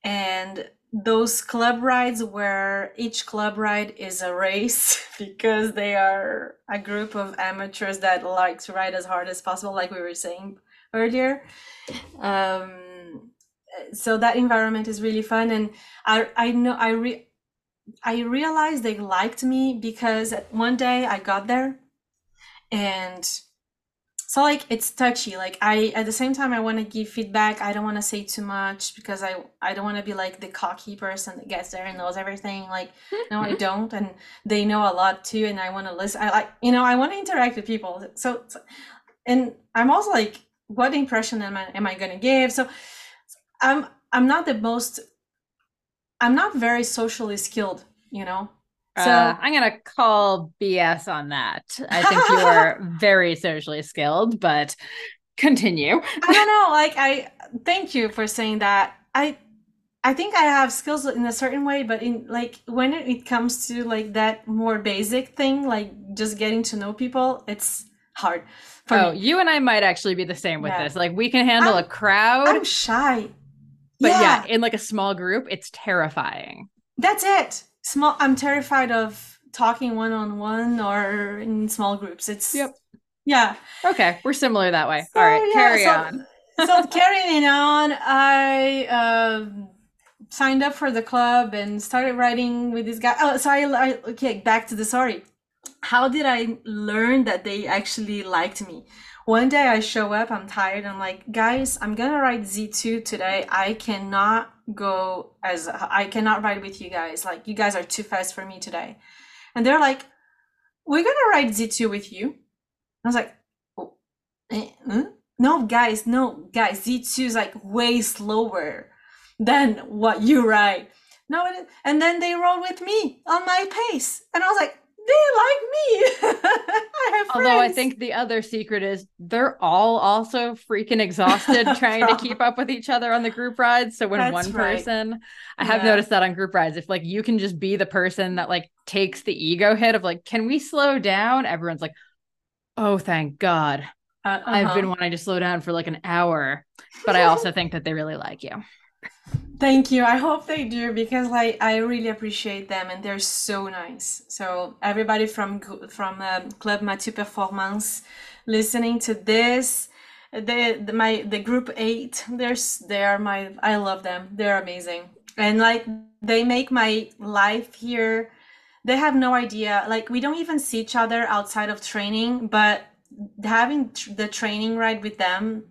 And those club rides where each club ride is a race because they are a group of amateurs that like to ride as hard as possible, like we were saying earlier. Um, so that environment is really fun. And I, I know I re- I realized they liked me because one day I got there and so like it's touchy. Like i at the same time i want to give feedback. I don't want to say too much because i i don't want to be like the cocky person that gets there and knows everything. Like no i don't. And they know a lot too and i want to listen. I like you know i want to interact with people. So, so and i'm also like what impression am i am i going to give? So i'm i'm not the most i'm not very socially skilled you know
so uh, I'm gonna call BS on that. I think you are very socially skilled, but continue.
I don't know. Like I thank you for saying that. I I think I have skills in a certain way, but in like when it comes to like that more basic thing, like just getting to know people, it's hard.
oh, me. you and I might actually be the same with yeah. this. Like we can handle I'm, a crowd.
I'm shy.
But yeah. yeah, in like a small group, it's terrifying.
That's it small i'm terrified of talking one-on-one or in small groups. It's
yep.
yeah.
Okay we're similar that way. So, all right yeah, carry
so,
on.
so carrying on i uh, signed up for the club and started writing with this guy. Oh sorry I, okay back to the story. How did i learn that they actually liked me one day I show up, I'm tired. I'm like, guys, I'm gonna ride Z2 today. I cannot go as I cannot ride with you guys. Like, you guys are too fast for me today. And they're like, we're gonna ride Z2 with you. I was like, oh, eh, no, guys, no, guys, Z2 is like way slower than what you ride. No, and then they rode with me on my pace. And I was like, they like me. I have
Although
friends.
I think the other secret is they're all also freaking exhausted trying to keep up with each other on the group rides. So when
That's
one
right.
person, I have
Yeah.
noticed that on group rides, if like you can just be the person that like takes the ego hit of like, can we slow down? Everyone's like, oh, thank God.
Uh,
I've
uh-huh.
been wanting to slow down for like an hour. But I also think that they really like you.
Thank you. I hope they do because like I really appreciate them and they're so nice. So everybody from from um, Club Mathieu Performance listening to this, the, my the group eight, there's they are my I love them. They're amazing and like they make my life here. They have no idea. Like we don't even see each other outside of training, but having the training ride with them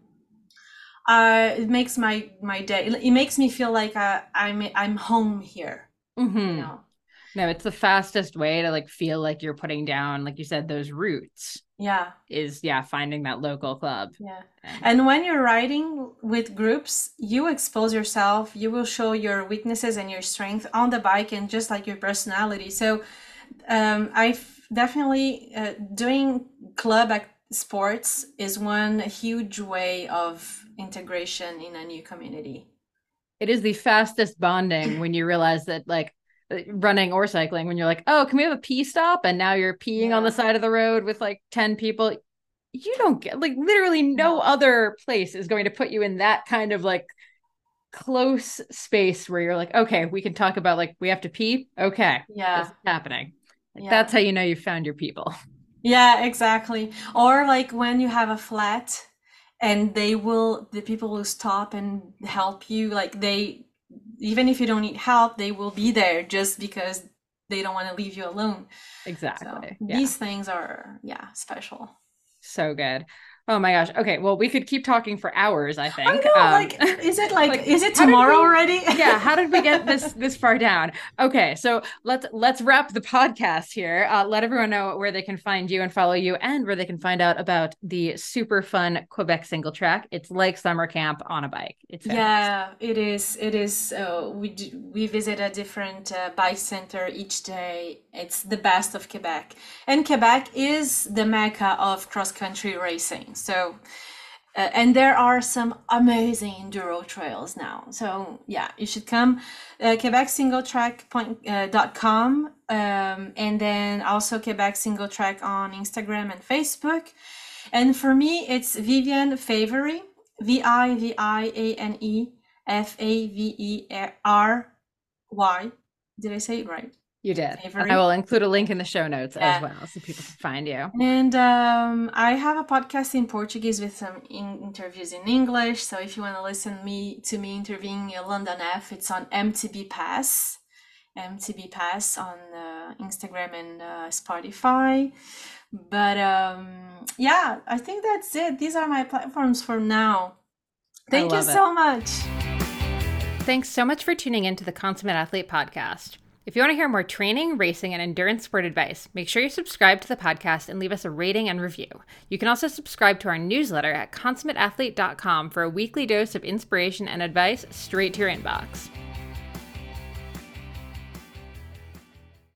uh it makes my my day it makes me feel like uh, i'm i'm home here.
Mhm.
you know?
No, it's the fastest way to like feel like you're putting down, like you said, those roots
yeah.
is yeah, finding that local club.
yeah.
And-
and when you're riding with groups you expose yourself you will show your weaknesses and your strength on the bike and just like your personality. So um i definitely uh, doing club ac- sports is one huge way of integration in a new community.
It is the fastest bonding when you realize that like running or cycling when you're like oh can we have a pee stop? And now you're peeing on the side of the road with like 10 people. You don't get like literally no
No.
other place is going to put you in that kind of like close space where you're like okay we can talk about like we have to pee? Okay
yeah.
this is happening. Like,
Yeah.
that's how you know you found your people.
Yeah, exactly. Or like when you have a flat and they will, the people will stop and help you. Like they, even if you don't need help, they will be there just because they don't want to leave you alone. So
exactly yeah
these things are, yeah, special.
so good oh my gosh okay well we could keep talking for hours i think
I know,
Um,
like, is it like,
like,
is it tomorrow
we-
already?
yeah how did we get this this far down okay so let's let's wrap the podcast here uh, let everyone know where they can find you and follow you and where they can find out about the super fun quebec singletrack it's like summer camp on a bike it's fantastic.
Yeah, it is. It is. Uh, we do, we visit a different uh, bike center each day. It's the best of Quebec, and Quebec is the mecca of cross country racing. So, uh, and there are some amazing enduro trails now. So yeah, you should come. Uh, Quebec Singletrack point, uh, um, and then also Quebec Singletrack on Instagram and Facebook. And for me, it's Viviane Favery, V I V I A N E F A V E R Y. Did I say it right?
You did i will include a link in the show notes
Yeah.
as well so people can find you
And um, I have a podcast in Portuguese with some in- interviews in English. So if you want to listen me to me interviewing London F, it's on MTB Pass, MTB Pass on uh, Instagram and uh, Spotify. But um, yeah, I think that's it. These are my platforms for now. Thank you
it.
so much.
Thanks so much for tuning in to the Consummate Athlete podcast. If you want to hear more training, racing, and endurance sport advice, make sure you subscribe to the podcast and leave us a rating and review. You can also subscribe to our newsletter at consummateathlete.com for a weekly dose of inspiration and advice straight to your inbox.